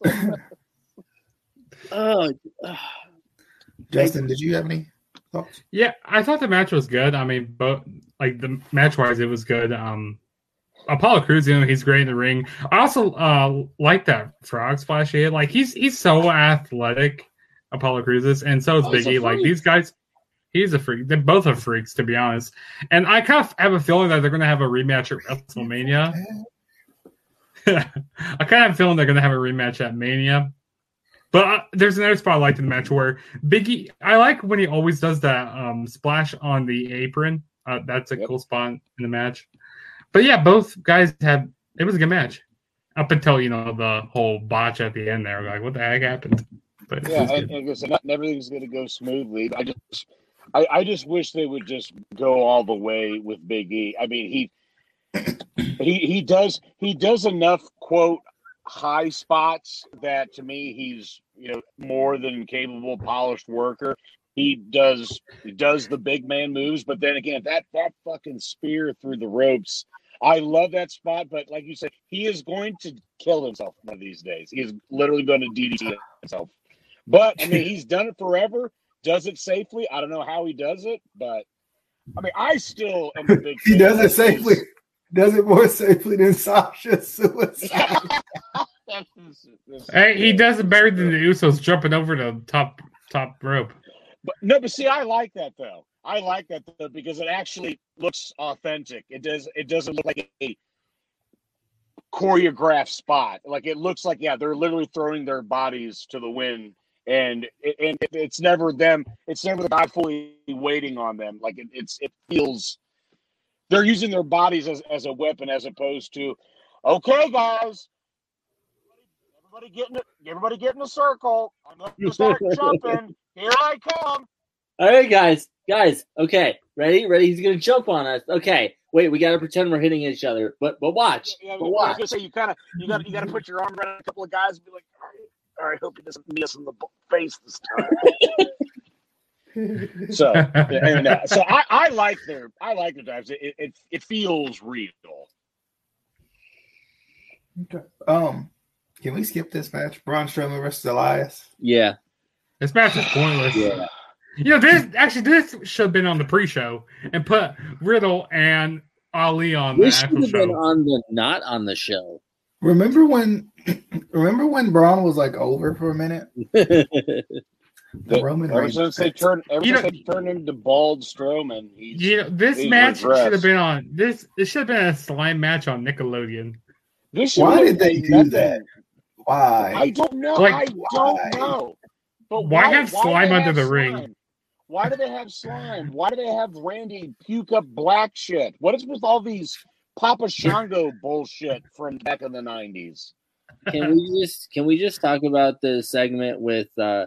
Oh, Justin, did you have any thoughts? Yeah, I thought the match was good. I mean, but like the match wise, it was good. Um, Apollo Crews, you know, he's great in the ring. I also uh like that frog splash he had. Like he's he's so athletic, Apollo Crews is, and so is Oh, Biggie. Like these guys, he's a freak. They're both are freaks, to be honest. And I kind of have a feeling that they're going to have a rematch at WrestleMania. I kind of have a feeling they're going to have a rematch at Mania. But uh, there's another spot I liked in the match where Biggie, I like when he always does that um, splash on the apron. Uh, that's a Yep. cool spot in the match. But yeah, both guys had it was a good match up until you know the whole botch at the end there. Like, what the heck happened? But Yeah, and, and everything's going to go smoothly. I just, I, I just wish they would just go all the way with Big E. I mean, he, he, he does, he does enough quote high spots that to me he's you know more than capable, polished worker. He does, he does the big man moves, but then again, that that fucking spear through the ropes. I love that spot, but like you said, he is going to kill himself one of these days. He is literally going to DDT himself. But I mean, he's done it forever. Does it safely? I don't know how he does it, but I mean, I still am a big. He fan does it safely. Does it more safely than Sasha's suicide. Hey, he does it better than the Usos jumping over the top top rope. But no, but see, I like that though. I like that though because it actually looks authentic. It does. It doesn't look like a choreographed spot. Like it looks like yeah, they're literally throwing their bodies to the wind, and it, and it's never them. It's never the guy fully waiting on them. Like it, it's it feels they're using their bodies as, as a weapon as opposed to okay, guys. Everybody get in a, everybody get in a circle. I'm gonna start jumping. Here I come. all right, guys, guys. Okay, ready, ready. He's gonna jump on us. Okay, wait. We gotta pretend we're hitting each other, but but watch, Yeah, yeah, but I was watch. gonna say you kind of you got you got to put your arm around a couple of guys and be like, all right, all right, hope he doesn't us in the face this time. so, and, uh, so I, I like their I like their dives. It, it it feels real. Okay. um, can we skip this match? Braun Strowman versus Elias. Yeah, This match is pointless. yeah. You know, this actually this should have been on the pre-show and put Riddle and Ali on the This should actual have been show. on the not on the show. Remember when? Remember when Braun was like over for a minute? The They- Roman ever Reigns. since they match. turned, ever You since know- they turned him to bald Strowman, he's You know, this He's match should have been on this. This should have been a slime match on Nickelodeon. this. Why did they do nothing- that? Why? I don't know. Like, I don't know. But Why have do slime under have the ring? Why do they have slime? Why do they have Randy puke up black shit? What is with all these Papa Shango bullshit from back in the nineties? Can we just can we just talk about the segment with uh,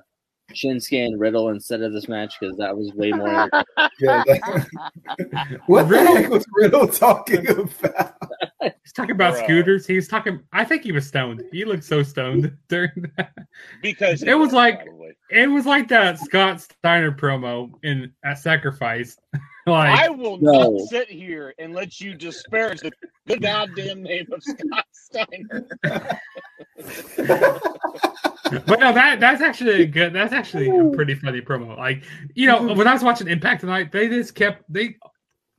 Shinsuke and Riddle instead of this match because that was way more. Yeah, like- what the heck was Riddle talking about? He's talking about Bruh. scooters. He was talking. I think he was stoned. He looked so stoned during that. Because It was like- probably. It was like that Scott Steiner promo in at Sacrifice. like I will No. not sit here and let you disparage the good goddamn name of Scott Steiner. but no, that that's actually a good. That's actually a pretty funny promo. Like you know, when I was watching Impact tonight, they just kept they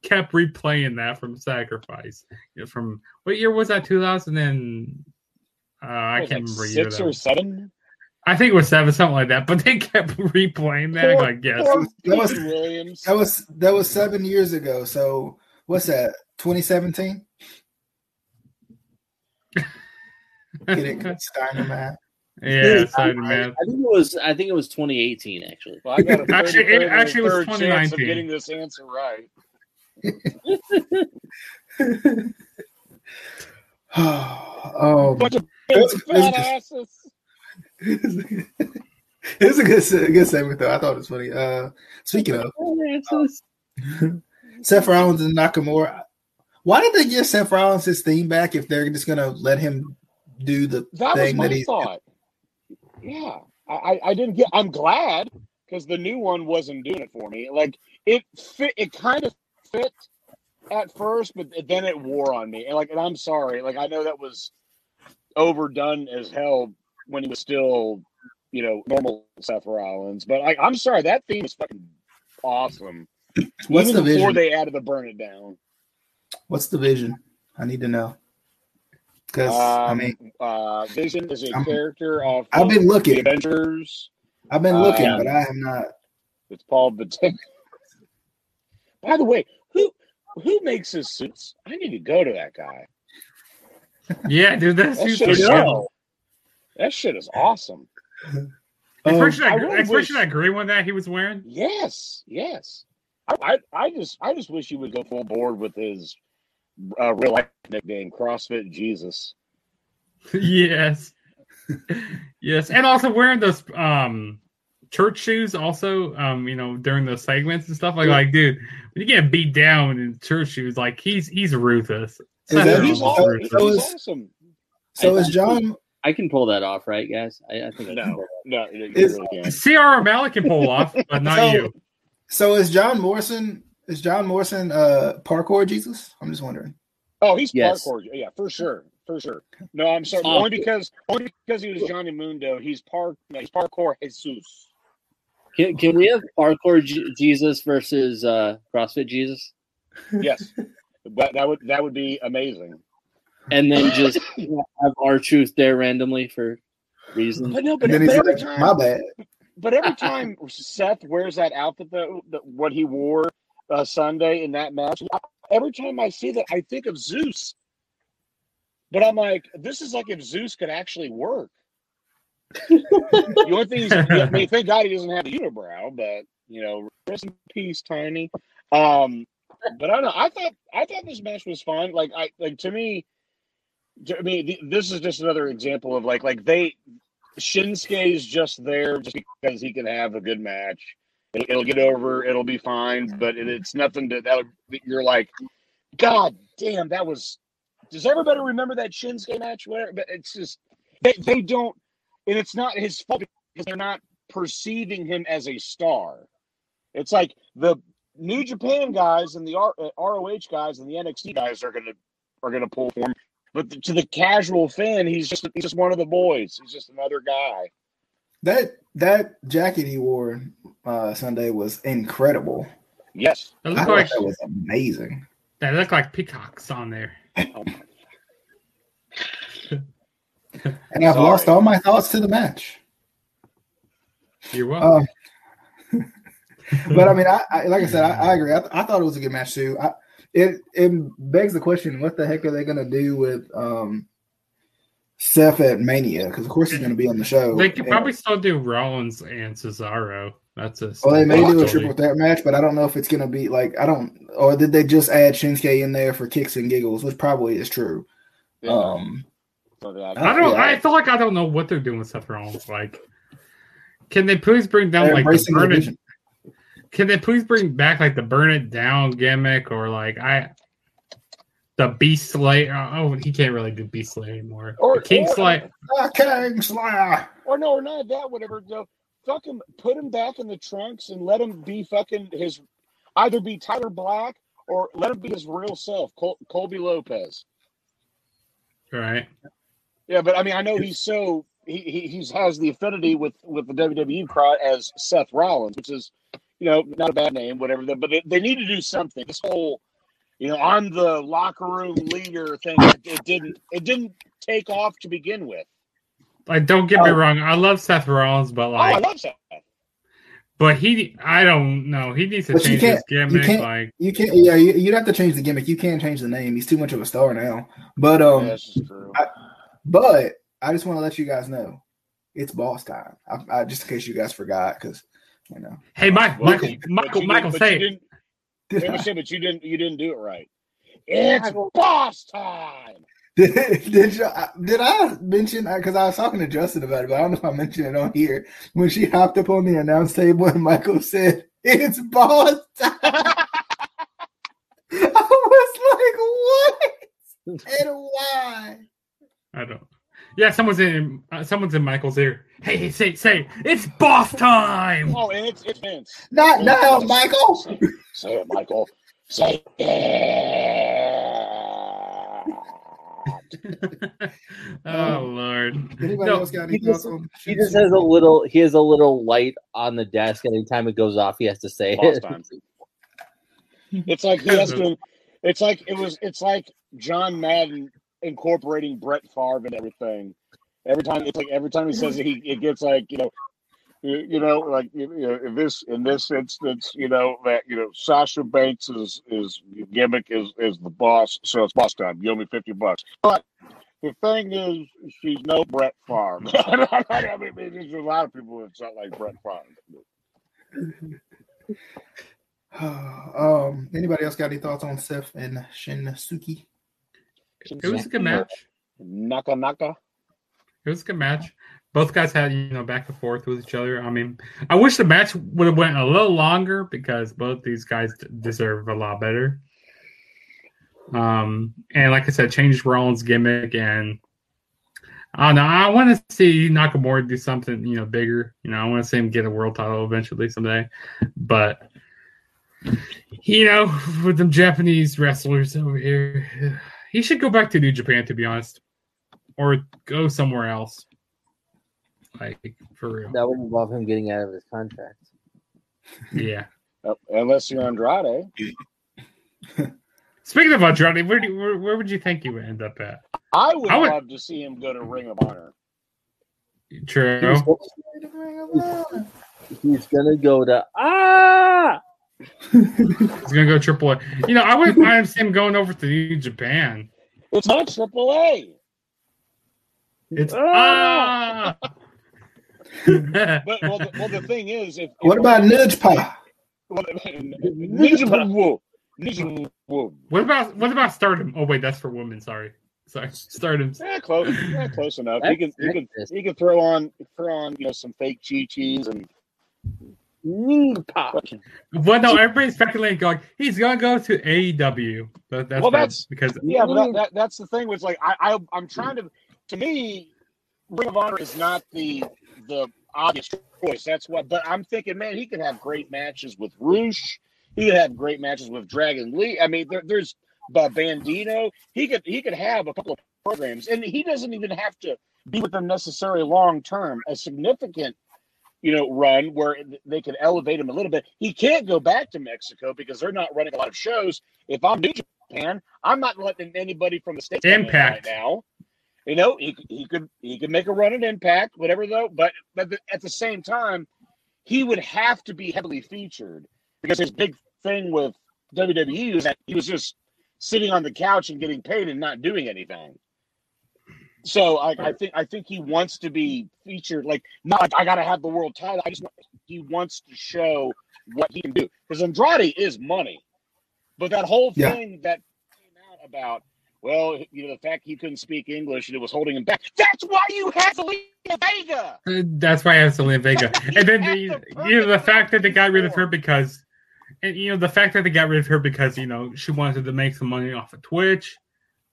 kept replaying that from Sacrifice. You know, from what year was that? Two thousand and uh, I can't like remember. six though. or seven. I think it was seven, something like that. But they kept replaying that. Poor- like yes, poor That was- Williams. That was that was seven years ago. So what's that? 2017? Get it, Steiner man. yeah, I, Steiner I think it was I think it was 2018 actually. Well, I got a Actually, it actually was third chance of getting this answer right. oh, Bunch of That's- fat asses. It was a good se- good segment though. I thought it was funny. Uh, speaking of Seth Rollins and Nakamura, why did they give Seth Rollins his theme back if they're just gonna let him do the That was thing my that he's thought. Yeah, I, I, I didn't get. I'm glad because the new one wasn't doing it for me. Like it fit. It kind of fit at first, but then it wore on me. And like, and I'm sorry. Like I know that was overdone as hell when he was still, you know, normal Seth Rollins. But like, I'm sorry. That theme is fucking awesome. what's Even the before vision? they added the burn it down. What's the vision? I need to know. Because I Um, mean, uh, Vision is a I'm- character off. I've of been the looking. Avengers. I've been looking, um, but I have not. It's Paul Bettany. By the way, who who makes his suits? I need to go to that guy. Yeah, dude, that's That super shit, is, good. That shit is awesome. Especially, I that, really especially wish- that gray one that he was wearing. Yes, yes. I, I, I just I just wish he would go full board with his uh, real life nickname, CrossFit Jesus. yes, yes, and also wearing those um church shoes. Also, um, you know, during those segments and stuff. Like, like, dude, when you get beat down in church shoes, like he's he's ruthless. Is that- He's, so- aw- he's awesome. So is John? I can pull that off, right, guys? I, I think I can No, no, Is- really. Cr O'Malley can pull off, but not So- you. So is John Morrison? Is John Morrison uh parkour Jesus? I'm just wondering. Oh, he's Yes. parkour. Yeah, for sure, for sure. No, I'm sorry. Oh. Only because only because he was Johnny Mundo. He's park. No, he's parkour Jesus. Can, can we have parkour J- Jesus versus uh, CrossFit Jesus, Yes, but that would that would be amazing. And then just have R-Truth there randomly for reasons? But no, but, And then but he's every like, time, "My bad." but every time Seth wears that outfit, though, that what he wore uh, Sunday in that match, every time I see that, I think of Zeus. But I'm like, this is like if Zeus could actually work. the only thing he's, I mean, thank God he doesn't have a unibrow, but you know, rest in peace, Tiny. Um, but I don't know. I thought I thought this match was fun. Like I like to me, to, I mean, th- this is just another example of like like they Shinsuke is just there just because he can have a good match. It'll, get over. It'll be fine. But it, it's nothing to that. You're like, God damn, that was. Does everybody remember that Shinsuke match? But it's just they they don't, and it's not his fault because they're not perceiving him as a star. It's like the New Japan guys and the R, uh, ROH guys and the NXT guys are gonna are gonna pull for him. But to the casual fan, he's just he's just one of the boys. He's just another guy. That that jacket he wore uh Sunday was incredible. Yes. That I thought like that was amazing. that look like peacocks on there. And I've Sorry. lost all my thoughts to the match. You're welcome. Um, but I mean, I, I like I said, I, I agree. I, th- I thought it was a good match too. I, it it begs the question: What the heck are they going to do with um, Seth at Mania? Because of course he's going to be on the show. they could And- probably still do Rollins and Cesaro. That's a. Well, they may do a possibility. triple threat match, but I don't know if it's going to be like I don't. Or did they just add Shinsuke in there for kicks and giggles, which probably is true. Yeah. Um, So that- I don't. Yeah. I feel like I don't know what they're doing with Seth Rollins. Like, can they please bring down they're like the embracing the burn it? vision. Can they please bring back like the burn it down gimmick or like I, the Beast Slayer? Oh, he can't really do Beast Slayer anymore. Or- The King or- Slayer. Ah, King Slayer. Or no, or not that, whatever. Go, fuck him, put him back in the trunks and let him be fucking his, either be Tyler Black or let him be his real self, Col- Colby Lopez. Right. Yeah, but I mean, I know he's so he, he he's has the affinity with with the WWE crowd as Seth Rollins, which is you know not a bad name, whatever. But they, they need to do something. This whole you know I'm the locker room leader thing, it, it didn't it didn't take off to begin with. Like, don't get me Oh. wrong. I love Seth Rollins, but oh, I love Seth. but he, I don't know. He needs to But you change his can't- you can't- Like, You can't. Yeah, you, you'd have to change the gimmick. You can't change the name. He's too much of a star now. But um, yeah, this is but I just want to let you guys know, it's boss time. I, I, just in case you guys forgot, because you know. hey, Mike, Well, Michael, Michael, Michael, didn't- but say you it. didn't- I, say, but you didn't you didn't do it right. It's boss time. did, did, you, did I mention? Because I was talking to Justin about it, but I don't know if I mentioned it on here when she hopped up on the announce table and Michael said, "It's boss time." I was like, "What and why?" I don't. Yeah, someone's in. Uh, someone's in Michael's ear. Hey, hey, say, say, it's boss time. Oh, and it's it's Vince. Not now, Michael. Say, say it, Michael. Say it. oh Lord. Anybody No, else got he any thoughts just- on? He just has a little. He has a little light on the desk. Anytime it goes off, he has to say Boss it. time. It's like he has to. It's like it was. It's like John Madden incorporating Brett Favre and everything. Every time it's like every time he says it, he it gets like you know, you, you know, like you know, in this in this instance, you know that you know Sasha Banks is is gimmick is is the boss, so it's boss time. You owe me fifty bucks, but. The thing is, she's no Brett Favre. I mean, there's a lot of people that's not like Brett Favre. um, anybody else got any thoughts on Seth and Shinsuke? It was a good match. Naka Naka. It was a good match. Both guys had you know back and forth with each other. I mean, I wish the match would have went a little longer because both these guys deserve a lot better. Um, and like I said, changed Rollins' gimmick, and I don't know. I want to see Nakamura do something you know bigger. You know, I want to see him get a world title eventually someday. But you know, with them Japanese wrestlers over here, he should go back to New Japan to be honest, or go somewhere else. Like for real, That would involve him getting out of his contract. yeah. Uh, Unless you're Andrade. Speaking of Andrade, where, do, where where would you think he would end up at? I would, I would- love to see him go to Ring of Honor. True. He's gonna go to ah. He's gonna go triple A. You know, I wouldn't mind him going over to New Japan. It's not Triple A. It's Ah! ah. But well, the, well, the thing is, if What about Nudge Pie? well, Ninja Woo, Ninja Woo. what about what about Stardom? Oh wait, that's for women. Sorry, sorry, Stardom. Yeah, close. Yeah, close enough. He can, That's he can, sexist. he can throw on, throw on, you know, some fake chi chis and. Knee pop. Well, no, everybody's speculating, going, he's gonna go to AEW. That, that's Well, that's- because Yeah, but that, that, that's the thing. Was like I, I, I'm trying to. To me, Ring of Honor is not the the obvious choice. That's what. But I'm thinking, man, he could have great matches with Roosh. He could have great matches with Dragon Lee. I mean, there, there's uh, Bandido. He could he could have a couple of programs, and he doesn't even have to be with them necessarily long term. A significant, you know, run where they could elevate him a little bit. He can't go back to Mexico because they're not running a lot of shows. If I'm New Japan, I'm not letting anybody from the states Impact. right now. You know, he, he could he could make a run at Impact, whatever though. But but the- at the same time, he would have to be heavily featured because his big thing with WWE is that he was just sitting on the couch and getting paid and not doing anything. So I, I think I think he wants to be featured. Like not like I gotta have the world title. I just want, he wants to show what he can do because Andrade is money. But that whole Yeah. thing that came out about well, you know, the fact he couldn't speak English and it was holding him back. That's why you have Zelina Vega. Uh, That's why I have Zelina Vega. And then the, the you know the fact that they got rid of her because, and you know the fact that they got rid of her because you know she wanted to make some money off of Twitch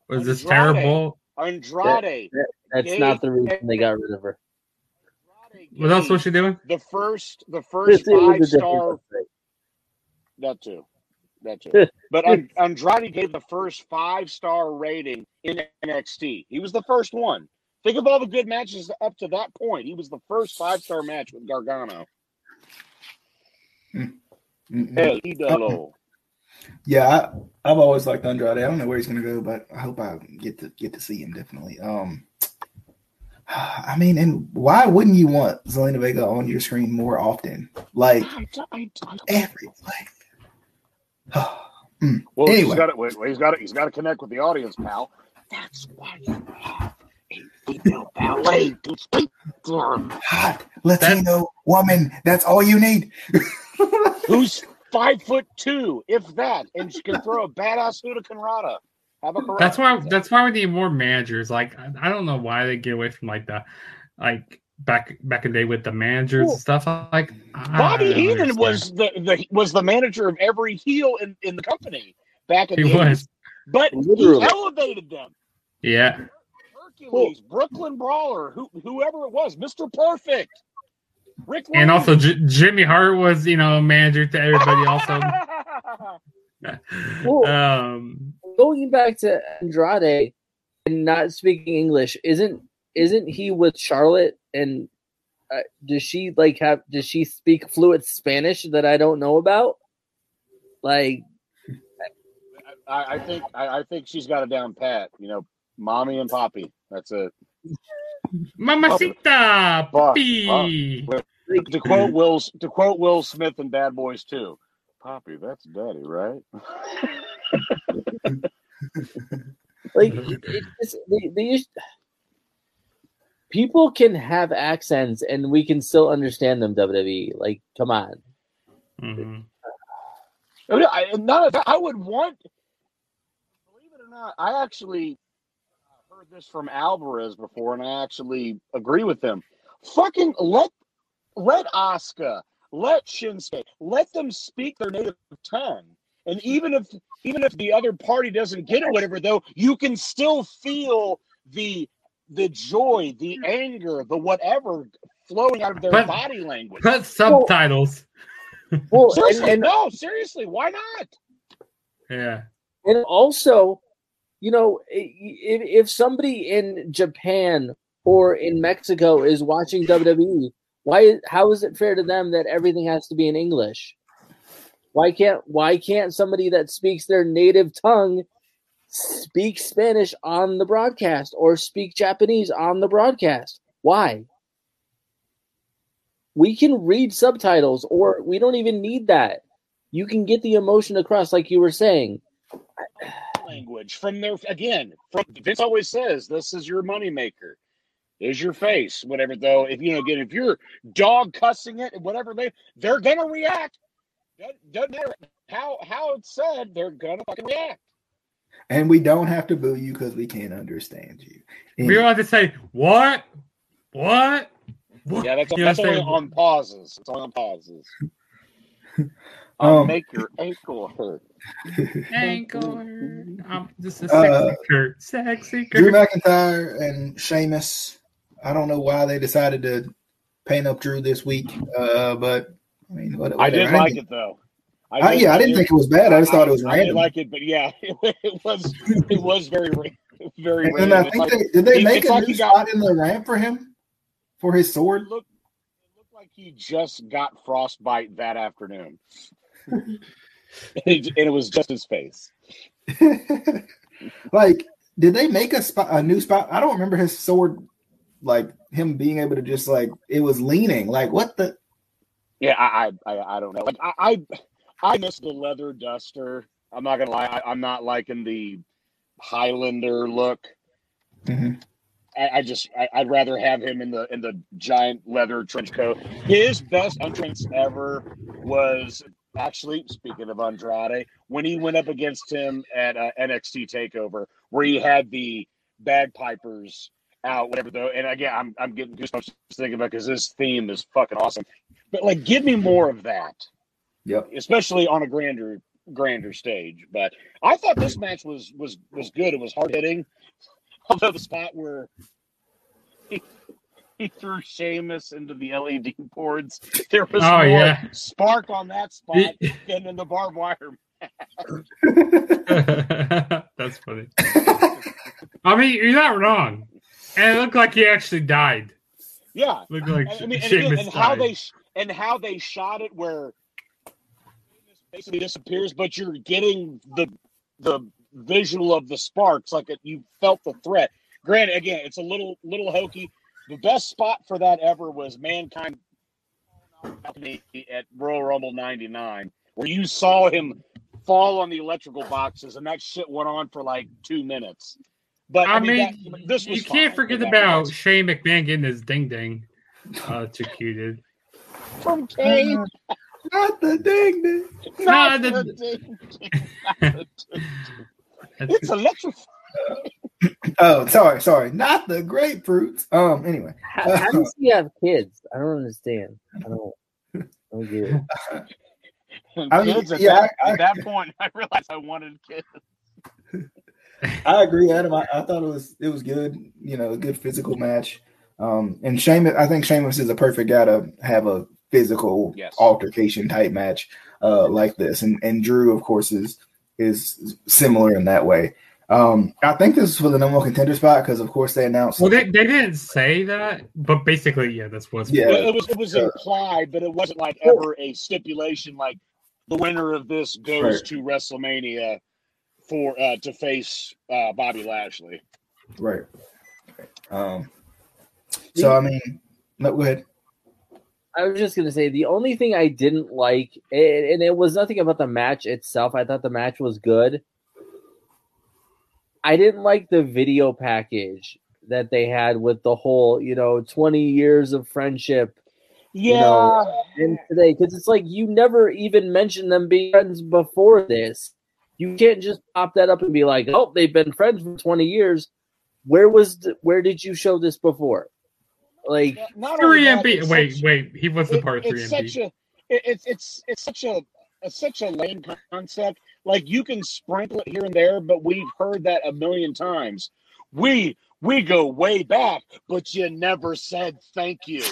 was just Andrade. terrible. Andrade. That's Gay- not the reason they got rid of her. Andrade What else was she doing? the first the first was five star. different website. That too. That too. But Andrade gave the first five star rating in NXT. He was the first one. Think of all the good matches up to that point. He was the first five star match with Gargano. Mm-mm. El Idolo. Yeah, I, I've always liked Andrade. I don't know where he's gonna go, but I hope I get to get to see him definitely. Um, I mean, and why wouldn't you want Zelina Vega on your screen more often? Like I- I- I- every like. Mm. Well, he's got to he's got it. he's got to connect with the audience, pal. That's why you have a female valet to speak to hot Latino woman. That's all you need. who's five foot two, if that, and she can throw a badass hurricanrana. Have a correct. That's why. That's why we need more managers. Like I, I don't know why they get away from like the, like back back in the day with the managers Well, and stuff. Like I Bobby don't Heenan understand. was the, the was the manager of every heel in, in the company back in He the 80s. was. but Literally. he elevated them. Yeah. Hercules, Brooklyn Brawler, who, whoever it was, Mr. Perfect, Rick, And Rude. also J- Jimmy Hart was you know manager to everybody also. Well- um. Going back to Andrade and not speaking English, isn't isn't he with Charlotte? And uh, does she like have? Does she speak fluent Spanish that I don't know about? Like, I, I think I, I think she's got it down pat. You know, mommy and poppy. That's it. Mamacita, Fuck, puppy. like To quote Will to quote Will Smith in Bad Boys 2. Poppy, that's daddy, right? like it, it just, they, they used, people can have accents and we can still understand them. WWE, like, come on. Mhm. I, mean, I, not, I would want, believe it or not, I actually uh, heard this from Alvarez before, and I actually agree with him. Fucking let let Oscar, let Shinsuke, let them speak their native tongue. And even if even if the other party doesn't get it, whatever, though, you can still feel the the joy, the mm-hmm. anger, the whatever flowing out of their But- body language. Put subtitles. Well, and, Seriously, and no, seriously, why not? Yeah. and also, you know, if, if somebody in Japan or in Mexico is watching WWE, why? How is it fair to them that everything has to be in English? Why can't Why can't somebody that speaks their native tongue speak Spanish on the broadcast or speak Japanese on the broadcast? Why? We can read subtitles, or we don't even need that. You can get the emotion across, like you were saying. language from their again from Vince always says this is your moneymaker. Is your face, whatever though. If you know again, if you're dog cussing it, whatever they they're gonna react. Doesn't, matter how how it's said, they're gonna fucking react. And we don't have to boo you because we can't understand you. We don't have to say what, what, what. Yeah, that's You that's only on pauses. It's only on pauses. Um, I'll make your ankle hurt. Ankle. hurt. I'm just a Uh, sexy Kurt. Drew McIntyre and Sheamus. I don't know why they decided to paint up Drew this week, uh, but I mean, what, I did whatever. like didn't it though. I, yeah, I didn't think it was bad. I just thought it was I, I random. like it, but yeah, it, was it was very very. and I think like- they, did they make a like new he got- spot in the ramp for him for his It sword? looked, it looked like he just got frostbite that afternoon. and, it, and it was just his face. like, did they make a spot a new spot? I don't remember his sword, like him being able to just like it was leaning. Like, what the? Yeah, I, I, I, I don't know. Like, I, I, I miss the leather duster. I'm not gonna lie. I, I'm not liking the Highlander look. Mhm. I, I just, I, I'd rather have him in the in the giant leather trench coat. His best entrance ever was actually speaking of Andrade when he went up against him at uh, NXT Takeover, where he had the bagpipers out, whatever though. And again, I'm I'm getting goosebumps thinking about because this theme is fucking awesome. But like, give me more of that, Yep. especially on a grander grander stage. But I thought this match was was was good. It was hard hitting. Although the spot where he, he threw Sheamus into the LED boards, there was Oh, more yeah. spark on that spot than in the barbed wire. That's funny. I mean, you're not wrong. And it looked like he actually died. Yeah, Looked like and, I mean, and, again, and how died. they and how they shot it, where basically disappears, but you're getting the the visual of the sparks, like it, you felt the threat. Granted, again, it's a little little hokey. The best spot for that ever was Mankind at Royal Rumble '99, where you saw him fall on the electrical boxes, and that shit went on for like two minutes. But I mean, that, this was you can't forget about regard. Shane McMahon getting his ding ding uh, executed. from Kane. Not the ding ding. Not the- the ding ding. The ding ding. It's electrifying. Oh, sorry, sorry. Not the grapefruits. Um. Anyway. How, how does he have kids? I don't understand. I don't. I don't get it. I mean, kids, at, yeah, that, I- at that point, I realized I wanted kids. I agree, Adam. I, I thought it was it was good. You know, a good physical match. Um, and Sheamus, I think Sheamus is a perfect guy to have a physical Yes. altercation type match uh, like this. And and Drew, of course, is is similar in that way. Um, I think this is for the number one contender spot because, of course, they announced. Well, they, they didn't say that, but basically, yeah, that's what's Yeah. It was it was implied, but it wasn't like ever a stipulation. Like the winner of this goes Right. to WrestleMania for uh, to face uh, Bobby Lashley. right. Um, so I mean, no, go ahead. I was just gonna say the only thing I didn't like, and and it was nothing about the match itself. I thought the match was good. I didn't like the video package that they had with the whole, you know, twenty years of friendship Yeah, know, and today because it's like you never even mentioned them being friends before this. You can't just pop that up and be like, "Oh, they've been friends for twenty years." Where was the, where did you show this before? Like, not three that, MP. Wait, such- wait, he was the part of three it's MP. such a it, it's it's it's such a it's such a lame concept. Like you can sprinkle it here and there, but we've heard that a million times. We we go way back, but you never said thank you.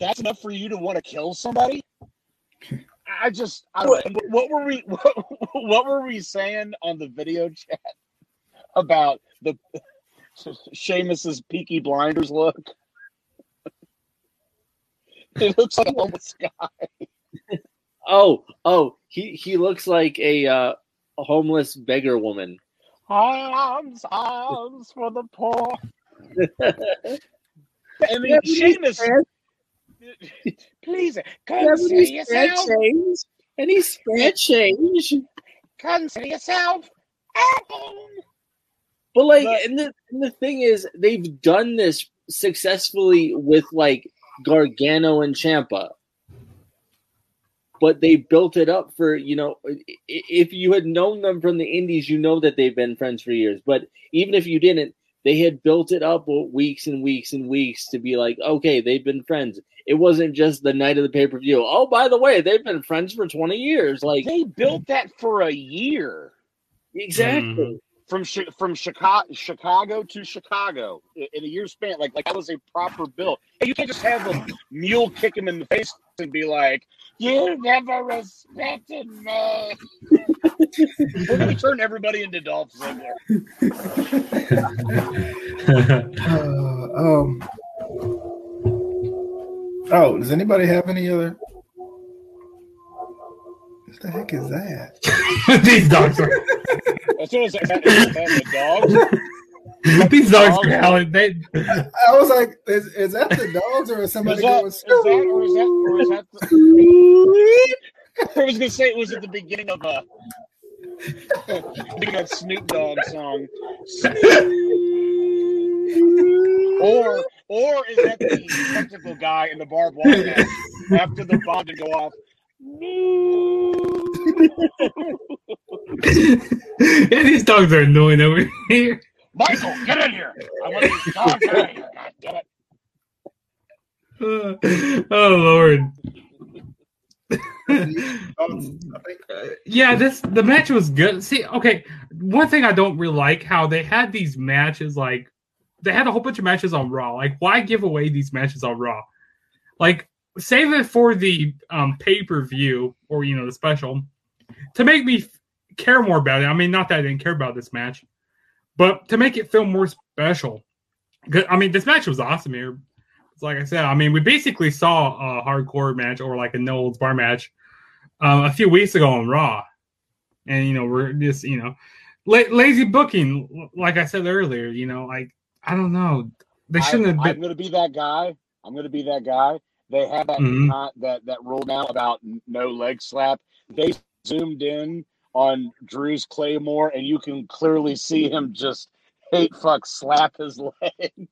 That's enough for you to want to kill somebody. I just I don't what were we what, what were we saying on the video chat about the Sheamus's Peaky Blinders look? It looks like a homeless guy. oh, oh, he he looks like a uh, a homeless beggar woman. Arms, arms for the poor. I mean, he's please consider but he's Fran yourself. change, and he's change. Consider yourself. But like, But- and the and the thing is, they've done this successfully with like Gargano and Ciampa. But they built it up for you know, if you had known them from the Indies, you know that they've been friends for years. But even if you didn't, they had built it up weeks and weeks and weeks to be like, okay, they've been friends. It wasn't just the night of the pay per view. Oh, by the way, they've been friends for twenty years. Like They built that for a year exactly. Mm-hmm. From from Chicago Chicago to Chicago in a year span. Like like that was a proper build. And you can't just have a mule kick him in the face and be like, "You never respected me." We're gonna turn everybody into Dolph Ziggler. Uh, um. Oh, does anybody have any other? What the heck is that? These dogs are As soon as I said the dogs, these dogs are howling. They I was like, is, is that the dogs or is is somebody that, going? is that or is that or is that the, was gonna say it was at the beginning of a beginning of Snoop Dogg song. or or is that the technical guy in the barbed wire after the bomb to go off? yeah, these dogs are annoying over here. Michael, get in here! I want these dogs out of here. God damn it. oh Lord. Yeah, this the match was good. See, okay, one thing I don't really like how they had these matches like they had a whole bunch of matches on Raw. Like, why give away these matches on Raw? Like, save it for the um, pay per view or you know the special to make me f- care more about it. I mean, not that I didn't care about this match, but to make it feel more special. I mean, this match was awesome here. It's like I said. I mean, we basically saw a hardcore match or like a no holds bar match um, a few weeks ago on Raw, and you know we're just you know la- lazy booking. Like I said earlier, you know, like I don't know, they shouldn't have Been... I, am been. going to be that guy. I'm going to be that guy. They have that Mhm. not, that that rule now about no leg slap. They zoomed in on Drew's Claymore, and you can clearly see him just hate fuck slap his leg.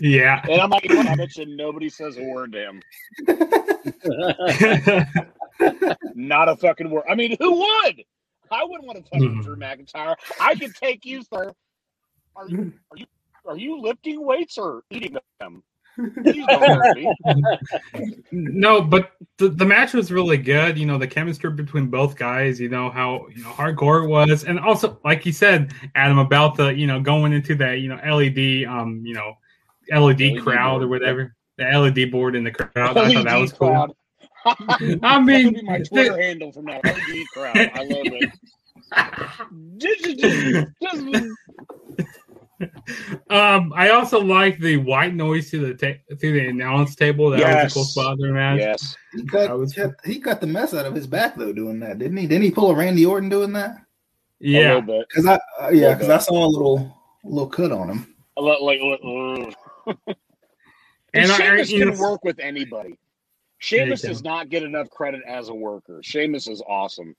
yeah. And I'm like, know? I bet you nobody says a word to him. Not a fucking word. I mean, who would? I wouldn't want to fuck with Mhm. Drew McIntyre. I could take you, sir. Are you are you are you lifting weights or eating them? Please don't hurt me. no, but the, the match was really good. You know, the chemistry between both guys. You know how you know hardcore it was, and also like you said, Adam, about the you know going into that you know LED um you know LED, LED crowd or whatever the LED board in the crowd. I thought that was cool. I That mean, my Twitter handle from now. LED crowd. I love it. Just- just- just- um, I also like the white noise to the ta- to the announce table. That was a Yes. cool spot in the match. yes. he cut, was- he cut the mess out of his back though doing that, didn't he? Didn't he pull a Randy Orton doing that? Yeah. Because I uh, yeah, because I saw a little little cut on him. A little, like, uh, and And I, I Sheamus can know, work with anybody. Sheamus does not get enough credit as a worker. Sheamus is awesome.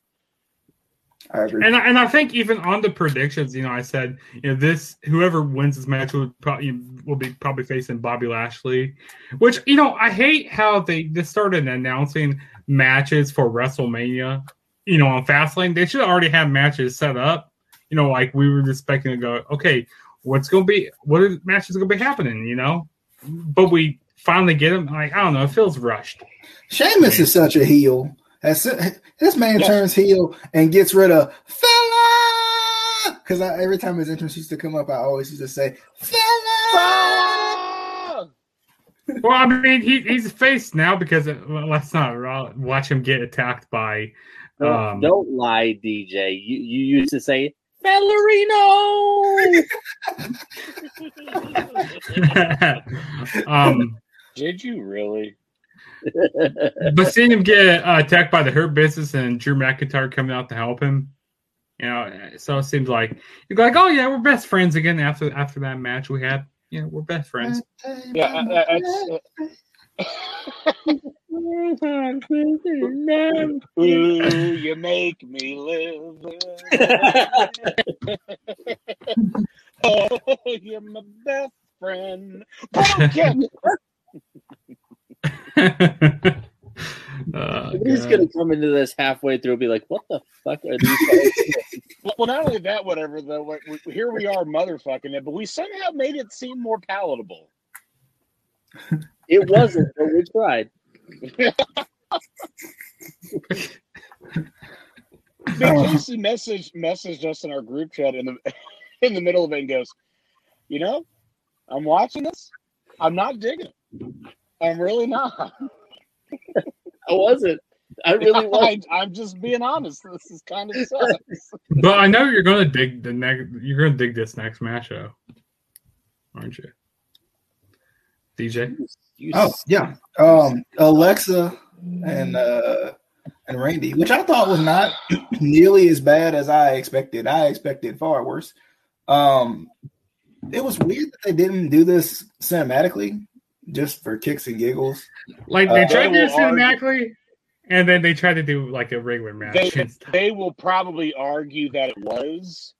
And I, and I think even on the predictions, you know, I said, you know, this whoever wins this match will probably will be probably facing Bobby Lashley, which you know I hate how they just started announcing matches for WrestleMania. You know, on Fastlane, they should already have matches set up. You know, like we were expecting to go, okay, what's going to be what are matches going to be happening? You know, but we finally get them. Like I don't know, it feels rushed. Sheamus is such a heel. As soo- this man Yes. turns heel and gets rid of fella. Because every time his entrance used to come up, I always used to say fella. Well, I mean, he, he's a face now because uh, well, let's not watch him get attacked by. Don't, Um, don't lie, DJ. You you used to say Ballerino. um, Did you really? But seeing him get uh, attacked by the Hurt Business and Drew McIntyre coming out to help him, you know, so it seems like you're like, oh yeah, we're best friends again after after that match we had. You know, we're best friends. Yeah, uh, it's, uh, Ooh, you make me live. oh, you're my best friend. Pumpkin. Uh, He's gonna come into this halfway through and be like, "What the fuck are these?" guys doing?" well, not only that, whatever. Though, like, we, here we are, motherfucking it, but we somehow made it seem more palatable. it wasn't, but we tried. Big Casey messaged messaged us in our group chat in the in the middle of it and goes, "You know, I'm watching this. I'm not digging it. I'm really not. I wasn't. I really was. I, I'm just being honest. This is kind of sucks. But I know you're gonna dig the next. You're gonna dig this next match, though, aren't you, DJ? You Oh yeah, um, Alexa and uh, and Randy, which I thought was not nearly as bad as I expected. I expected far worse. Um, it was weird that they didn't do this cinematically, just for kicks and giggles. Like they Uh, tried to do they it cinematically, and then they tried to do like a regular match. They, they will probably argue that it was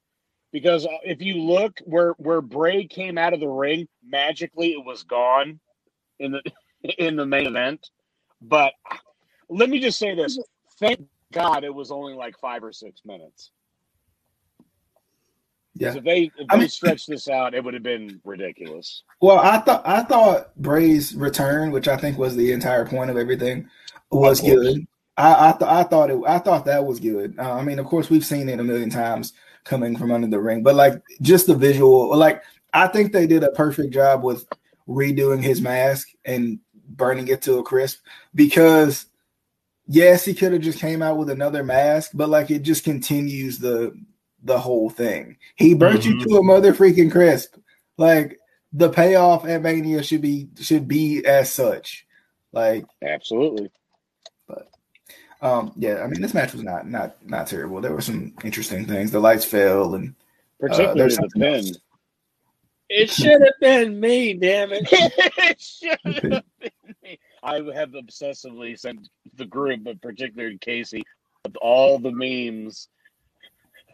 because if you look where where Bray came out of the ring, magically it was gone in the in the main event. But let me just say this: thank God it was only like five or six minutes. Yeah. If they if I they mean- stretched this out, it would have been ridiculous. Well, I thought I thought Bray's return, which I think was the entire point of everything, was Of good. I I, th- I thought it. I thought that was good. Uh, I mean, of course, we've seen it a million times coming from under the ring, but like just the visual, like I think they did a perfect job with redoing his mask and burning it to a crisp because yes, he could have just came out with another mask, but like it just continues the the whole thing. He burnt you Mhm. to a mother freaking crisp. Like the payoff at Mania should be should be as such. Like Absolutely. But um yeah, I mean this match was not not not terrible. There were some interesting things. The lights fell and Particularly there's the pin. else. It should have been me, damn it. It should have been me. I have obsessively sent the group, but particularly Casey, of all the memes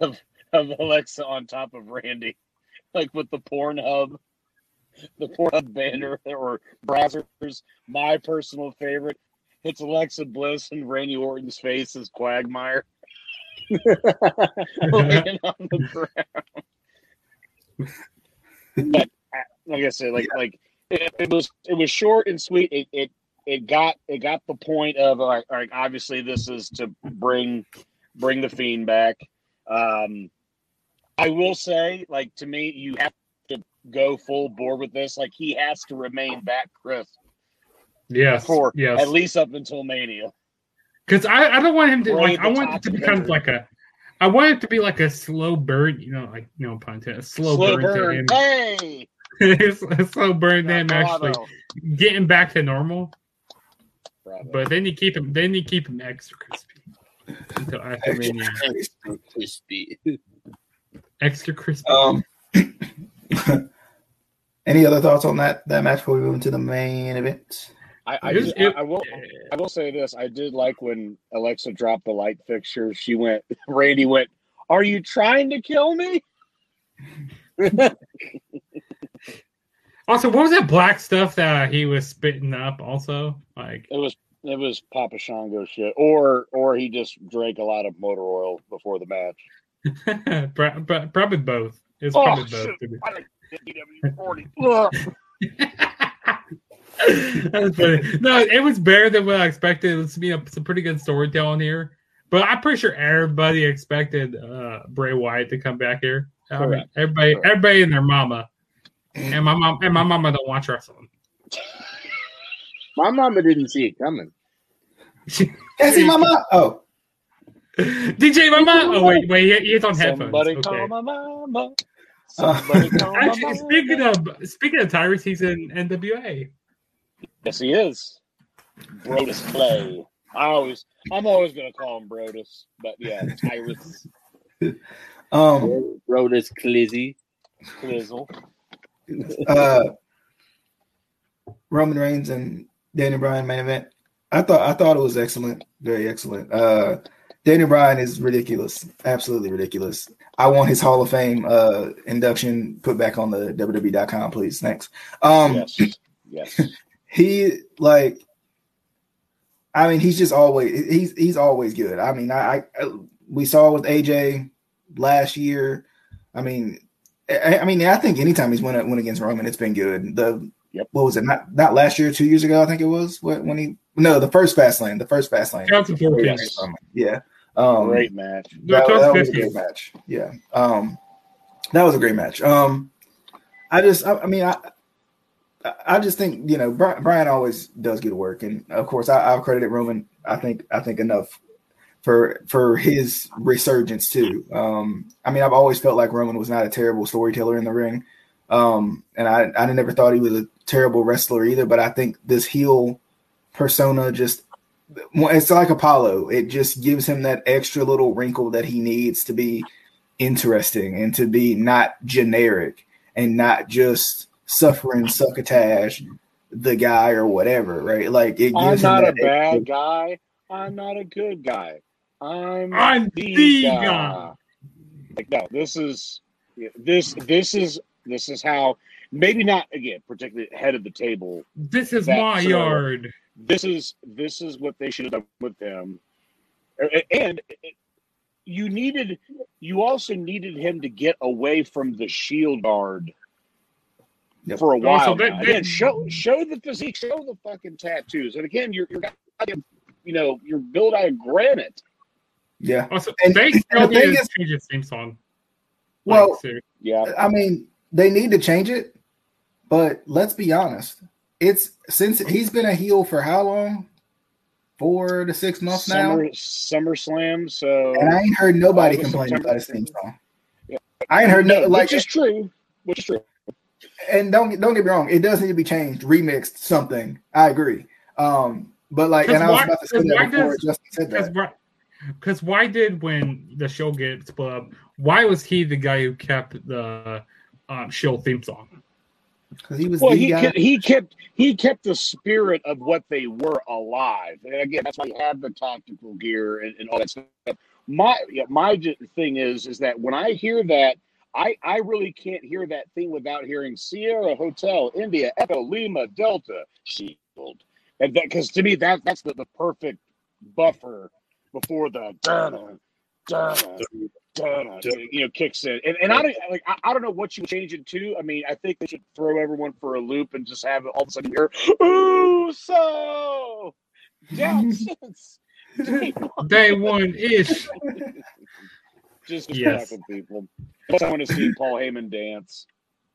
of of Alexa on top of Randy, like with the Pornhub, the Pornhub banner or browsers. My personal favorite. It's Alexa Bliss and Randy Orton's face is Quagmire laying on the ground. but uh, like I said, like like it, it was it was short and sweet. It it it got it got the point of like, like obviously this is to bring bring the fiend back. Um, I will say, like to me, you have to go full bore with this. Like he has to remain back, Chris, yes, for yes. at least up until Mania. Because I, I don't want him to Bray like I want it to be kind of like a I want it to be like a slow burn, you know, like no pun intended, a slow, Slow burn, burn. to Hey, him. a slow burn to him actually getting back to normal. Bravo. But then you keep him then you keep him extra crispy until after Mania. Crispy. Extra crispy. um any other thoughts on that that match before we move into the main event? I, I, It did- I, I will I will say this. I did like when Alexa dropped the light fixture. She went, Randy went, Are you trying to kill me? Also, what was that black stuff that he was spitting up? Also, like It was it was Papa Shango shit. Or or he just drank a lot of motor oil before the match. pro- pro- probably both. It's Oh, probably both. to I like forty. Ugh. That's funny. No, it was better than what I expected. It was you know, some pretty good storytelling here. But I'm pretty sure everybody expected uh, Bray Wyatt to come back here. I mean, everybody, Correct. everybody and their mama, and my mom and my mama don't watch wrestling. My mama didn't see it coming. Can't see my mom. Oh, DJ my Mama. Oh wait, wait, he- he's on headphones. Somebody Okay. call my mama. Somebody call my Actually, mama. speaking of speaking of Tyrus, he's in NWA. Yes, he is. Brodus Clay. I always, I'm always gonna call him Brodus, but yeah, Tyrus um, Brodus Clizzy. Clizzle. uh, Roman Reigns and Daniel Bryan main event. I thought I thought it was excellent, very excellent. Uh, Daniel Bryan is ridiculous, absolutely ridiculous. I want his Hall of Fame uh, induction put back on the WWE.com, please. Thanks. Um, yes, yes. he like I mean he's just always he's he's always good. I mean I, I we saw with AJ last year. I mean I, I mean I think anytime he's won went against Roman it's been good. The Yep. what was it not not last year two years ago I think it was what when he no the first Fastlane the first Fastlane 2014. Yes. yeah um Great match. that, that was a great match. Yeah. Um, that was a great match. Um, I just, I, I mean, I, I- I just think you know Bryan, Bryan always does good work, and of course, I, I've credited Roman. I think, I think enough for for his resurgence too. Um, I mean, I've always felt like Roman was not a terrible storyteller in the ring, um, and I, I never thought he was a terrible wrestler either. But I think this heel persona just well, it's like Apollo. It just gives him that extra little wrinkle that he needs to be interesting and to be not generic and not just suffering succotash the guy or whatever, right? Like it gives I'm gives him not a that extra- bad guy. I'm not a good guy. I'm, I'm the, the guy. guy. Like no, this is this this is this is how maybe not again particularly head of the table. This is my sort of- yard. This is this is what they should have done with him, A- and you needed you also needed him to get away from the shield guard Yep. for a Oh, so while. they- they- Again, show show the physique, show the fucking tattoos, and again, you're you're you know you're built out of granite. Yeah. Also, And- they and still the need thing to is- change his theme song. Well, Like. Yeah, I mean, they need to change it, but let's be honest. It's since he's been a heel for how long? Four to six months now. Summer SummerSlam. So And I ain't heard nobody August, complaining about his theme song. Yeah. I ain't heard no no, like which is true. Which is true. and don't don't get me wrong, it does need to be changed, remixed, something. I agree. Um, but like, and I was Why- about to say why that before does- Justin said Because that. why, 'cause why did when the show get split up? Why was he the guy who kept the um, show theme song? Because he was Well, he guy. kept, he kept he kept the spirit of what they were alive, and again, that's why he had the tactical gear and, and all that stuff. My my thing is is that when I hear that, I I really can't hear that thing without hearing Sierra Hotel India Echo Lima Delta Shield, and that because to me that that's the, the perfect buffer before the dun dun dun you know kicks in and, and I don't like I, I don't know what you would change it to. I mean I think they should throw everyone for a loop and just have it all of a sudden hear ooh so down since day one." Day one ish. just Yes. distracting people. Plus, I want to see Paul Heyman dance.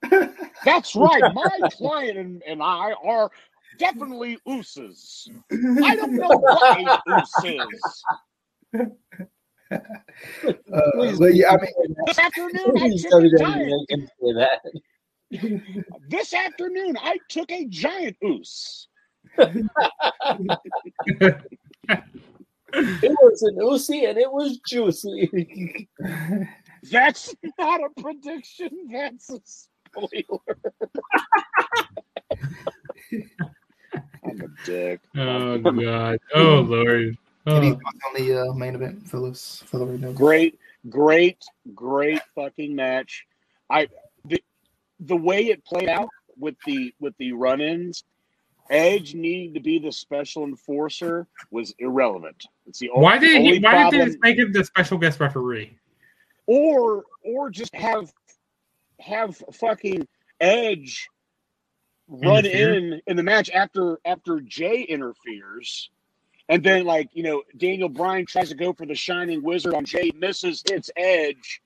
That's right. My client and, and I are definitely ooses. I don't know what a oos is. Uh, but yeah, I mean, This afternoon, I took a giant. make him say that. This afternoon, I took a giant oos. It was an Uzi and it was juicy. That's not a prediction. That's a spoiler. I'm a dick. Oh god. Oh lord. Any thoughts on the uh, main event, Phyllis? Philip Reynolds? Great, great, great fucking match. I the, the way it played out with the with the run-ins, Edge needing to be the special enforcer was irrelevant. It's the Why only, did only he, why problem, did they just make him the special guest referee? or or just have have fucking Edge run Interfere? in in the match after after Jey interferes. And then, like, you know, Daniel Bryan tries to go for the Shining Wizard on Jey, misses, hits Edge.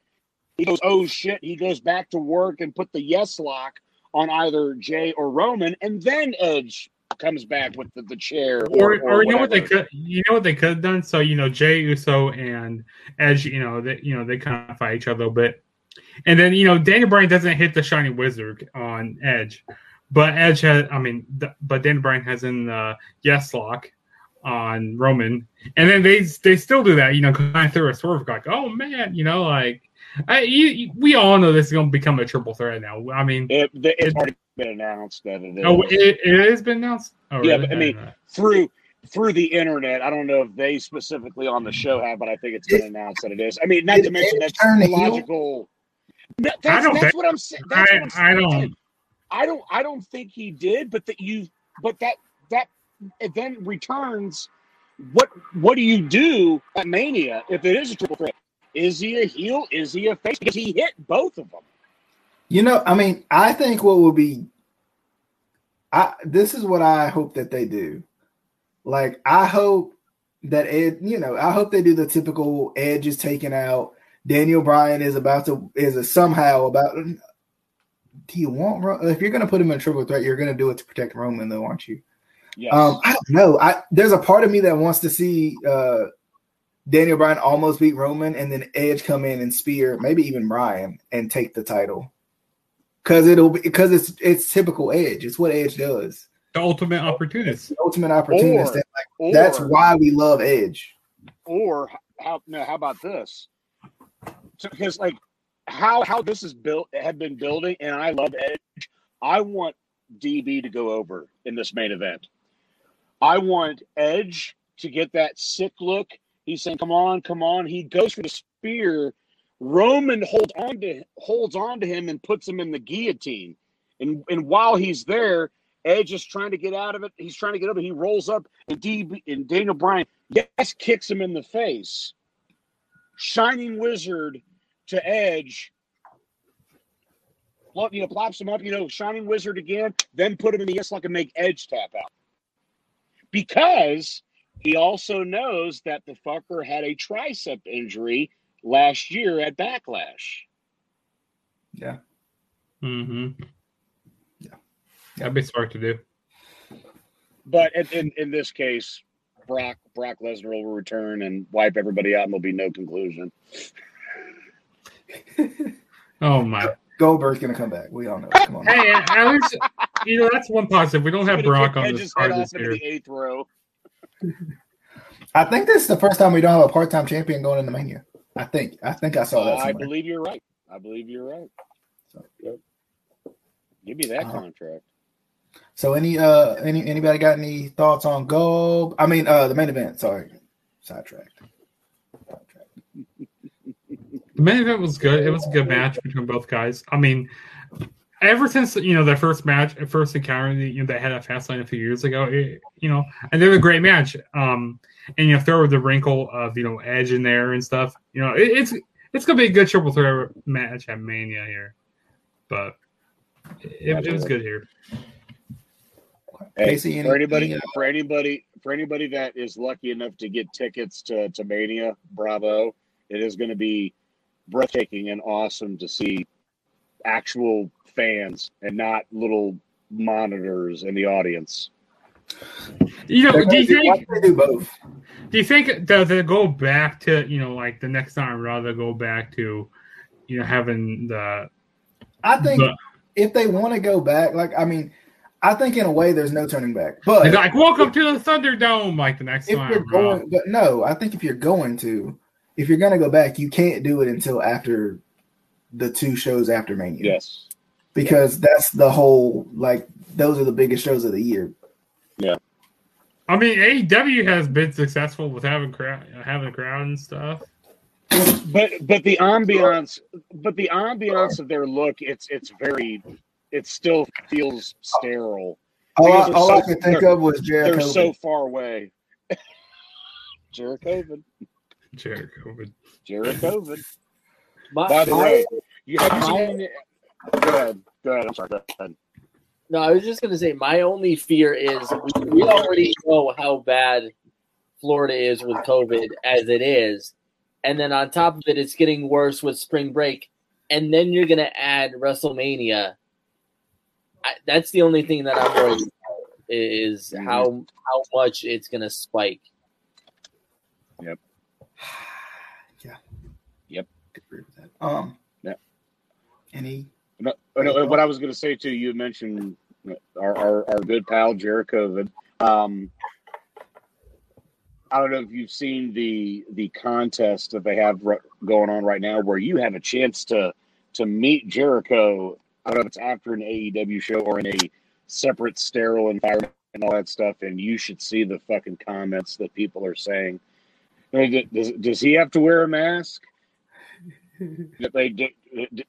He goes, oh shit. He goes back to work and put the yes lock on either Jey or Roman. And then Edge comes back with the, the chair. Or, or, you know what they could you know what they could have done? So you know Jey Uso and Edge, you know they you know they kind of fight each other a little bit, and then you know Daniel Bryan doesn't hit the Shining Wizard on Edge, but Edge has I mean but Daniel Bryan has in the Yes Lock on Roman, and then they they still do that you know kind of through a swerve like oh man you know like I, you, you- we all know this is going to become a triple threat now. I mean, It, it's already been announced that it oh, is. oh, it, it has been announced. Oh, Yeah, really? but I mean, uh, through through the internet. I don't know if they specifically on the mm. show have, but I think it's been announced that it is. I mean, not Did to mention that's turn heel? logical. No, That's, I don't that's think- what I'm saying. That's what I'm I, I don't. I don't. I don't think he did. But that you. But that that then returns. What What do you do at Mania if it is a triple threat? Is he a heel? Is he a face? Because he hit both of them. You know, I mean, I think what will be I this is what I hope that they do. Like I hope that Ed, you know, I hope they do the typical Edge is taken out. Daniel Bryan is about to is a somehow about do you want if you're gonna put him in triple threat, you're gonna do it to protect Roman though, aren't you? Yes. Um, I don't know. I there's a part of me that wants to see uh Daniel Bryan almost beat Roman and then Edge come in and spear maybe even Bryan and take the title. Cause it'll be because it's it's typical Edge. It's what Edge does. The ultimate opportunist. The ultimate opportunist. Or- And, or, that's why we love Edge. or how no how about this so, because like how how this is built had been building and i love edge i want db to go over in this main event i want edge to get that sick look. He's saying, "Come on, come on." He goes for the spear. Roman holds on to holds on to him and puts him in the guillotine. And and while he's there, Edge is trying to get out of it. He's trying to get up, and he rolls up, and, D, and Daniel Bryan yes kicks him in the face. Shining Wizard to Edge. You know, plops him up, you know, Shining Wizard again, then put him in the yes lock and make Edge tap out. Because he also knows that the fucker had a tricep injury last year at Backlash. Yeah. Mm-hmm. Yeah. That'd be smart to do. But in, in, in this case, Brock Brock Lesnar will return and wipe everybody out, and there'll be no conclusion. Oh my! Goldberg's gonna come back. We all know. Come on. Hey, at least you know that's one positive. We don't have Brock on this card this year. the eighth row. I think this is the first time we don't have a part-time champion going into Mania. I think. I think I saw that. I believe you're right. I believe you're right. So- Yep. Give me that Uh-huh. contract. So any uh any anybody got any thoughts on Gold? I mean uh the main event. Sorry, sidetracked. Sidetracked. The main event was good. It was a good match between both guys. I mean, ever since you know their first match, first encounter, you know they had at Fastlane a few years ago. It, you know, and they were a great match. Um, and you know throw the wrinkle of you know Edge in there and stuff. You know, it, it's it's gonna be a good triple threat match at Mania here, but it, it was good here. Hey, Casey, for anybody, uh, for anybody, for anybody that is lucky enough to get tickets to, to Mania, bravo! It is going to be breathtaking and awesome to see actual fans and not little monitors in the audience. You know, do you gonna do- why think don't they do both? do you think does it go back to you know like the next time rather go back to you know having the I think the if they want to go back, like I mean, I think in a way there's no turning back. But like welcome to the Thunderdome like the next if time. you're bro. going, but no, I think if you're going to, if you're going to go back, you can't do it until after the two shows after Mania. Yes, because that's the whole like those are the biggest shows of the year. Yeah. I mean, AEW has been successful with having crowd, having a crowd and stuff. but but the ambiance, but the ambiance of their look, it's it's very, it still feels sterile. All, I, Because they're I could think of was Jericho. They're so far away. Jericho, Jericho, but Jericho. My, By the way, you have you seen? Go ahead. Go ahead. I'm sorry. Go ahead. No, I was just gonna say my only fear is we, we already know how bad Florida is with COVID as it is, and then on top of it, it's getting worse with spring break, and then you're gonna add WrestleMania. I, that's the only thing that I'm worried about, is how how much it's gonna spike. Yep. yeah. Yep. Agree with that. Um, Yeah. Any? No, no, what I was going to say too, you mentioned our, our, our good pal Jericho. Um, I don't know if you've seen the the contest that they have going on right now, where you have a chance to to meet Jericho. I don't know if it's after an AEW show or in a separate sterile environment and all that stuff. And you should see the fucking comments that people are saying. Does, does he have to wear a mask? They do,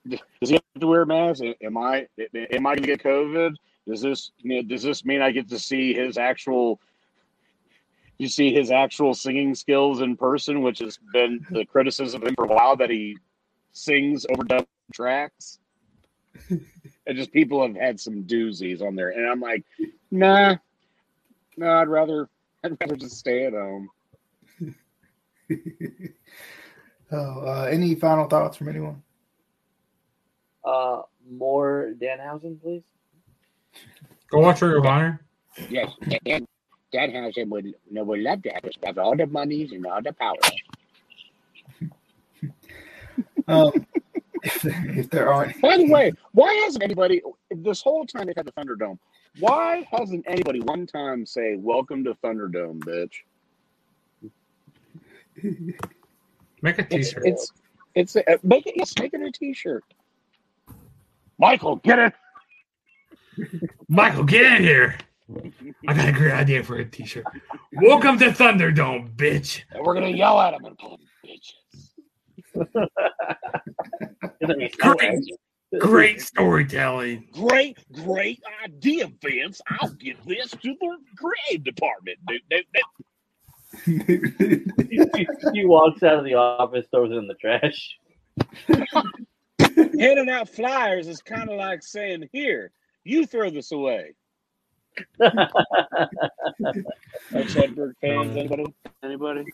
does he have to wear a mask? Am I am I going to get COVID? Does this does this mean I get to see his actual? You see his actual singing skills in person, which has been the criticism of him for a while that he sings overdub tracks. and just people have had some doozies on there, and I'm like, nah, no, I'd rather I'd rather just stay at home. Oh, uh, any final thoughts from anyone? Uh, more Danhausen, please. go watch Ring of Honor. Yes, Dan, Danhausen would would love to have us have all the monies and all the powers. Um, if, there, if there aren't, By the way, why hasn't anybody this whole time they've had the Thunderdome? Why hasn't anybody one time say "Welcome to Thunderdome, bitch"? Make a It's T-shirt. it's it's uh, make it yes, make it a T-shirt. Michael, get it. Michael, get in here. I got a great idea for a t-shirt. Welcome to Thunderdome, bitch. And we're gonna yell at them and call them bitches. Great, great storytelling. Great, great idea, Vince. I'll give this to the creative department. Dude, dude, dude. he walks out of the office, throws it in the trash. Handing out flyers is kind of like saying, "Here, you throw this away." Are Chadberg fans? Anybody? Anybody?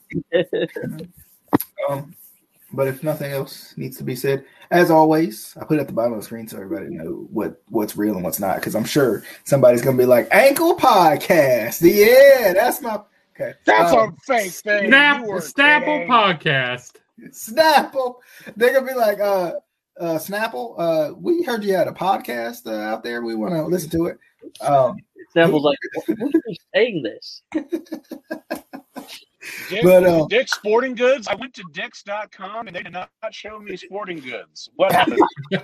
Um, but if nothing else needs to be said, as always, I put it at the bottom of the screen so everybody know what what's real and what's not. Because I'm sure somebody's gonna be like, "Ankle podcast." Yeah, that's my okay. That's Um, a fake thing. Snap, You were Snapple kidding. podcast. Snapple. They're gonna be like, uh, uh, Snapple. Uh, we heard you had a podcast uh, out there. We want to listen to it. Um, Sample's like, "Who's saying this?" Dick, But, uh, Dick's Sporting Goods. I went to Dick's.com and they did not show me sporting goods. What happened?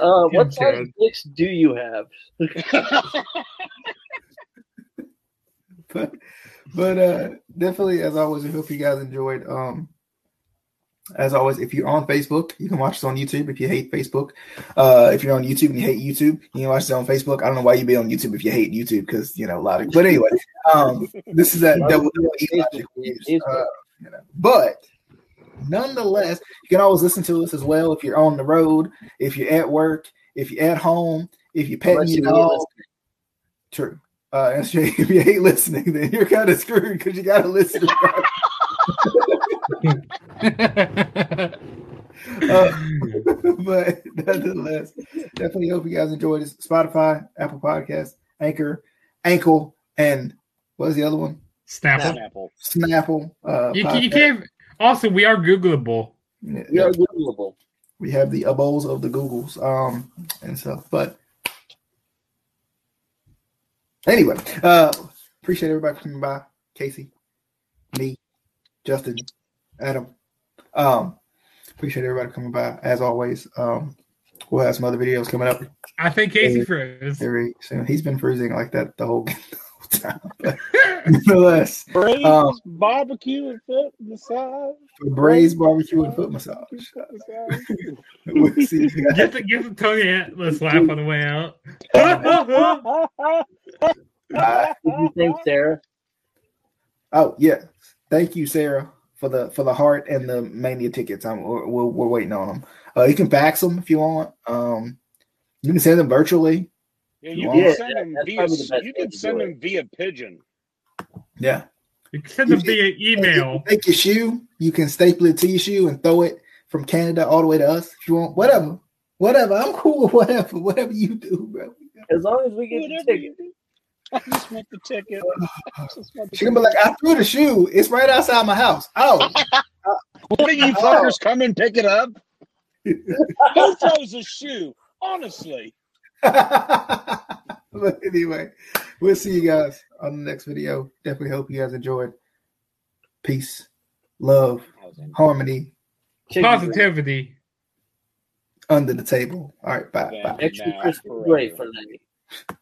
Uh, what Yeah, size dicks do you have? but but uh definitely as always, I hope you guys enjoyed. Um as always, if you're on Facebook, you can watch us on YouTube if you hate Facebook. Uh if you're on YouTube and you hate YouTube, you can watch us on Facebook. I don't know why you'd be on YouTube if you hate YouTube, because you know, a lot of but anyway, um this is that double logic uh, you know. But nonetheless, you can always listen to us as well if you're on the road, if you're at work, if you're at home, if you're petting Unless your you dog. True. Uh, if you hate listening, then you're kind of screwed because you got to listen. Uh, but nonetheless, definitely hope you guys enjoyed this. Spotify, Apple Podcast, Anchor, Ankle, and what was the other one? Snapple. Snapple. Snapple. Uh, You, can- you podcast. can't. Also, we are Googleable. Yeah, We are Googleable. we have the abos of the Googles, um, and stuff. But anyway, uh, appreciate everybody coming by. Casey, me, Justin, Adam. Um, appreciate everybody coming by as always. Um, we'll have some other videos coming up I think Casey froze. very soon. He's been freezing like that the whole, the whole time. But nonetheless, Braised Um, barbecue and foot massage. braised barbecue and foot massage. We'll see you guys. Get the get the Tony Atlas laugh on the way out. Bye. Did you think, Sarah? Oh yeah, thank you, Sarah, for the for the heart and the mania tickets. I'm we're, we're, we're waiting on them. Uh, you can fax them if you want. Um, you can send them virtually. Yeah, you Yeah, can send that- them that's via. the You can send them via pigeon. Yeah, You can send them via email. Take your shoe. You can staple it to your shoe and throw it from Canada all the way to us if you want. Whatever, whatever. I'm cool with whatever. Whatever you do, bro. As long as we get the Whatever ticket. You do. I just want the ticket. Uh, I just want the She gonna be like, I threw the shoe. It's right outside my house. Oh, What do you uh, oh. fuckers come and pick it up? Who throws a shoe? Honestly. but anyway, we'll see you guys on the next video. Definitely hope you guys enjoyed. Peace, love, harmony Positivity. under the table. All right, bye. bye. Extra Now, crispy forever. gray for that.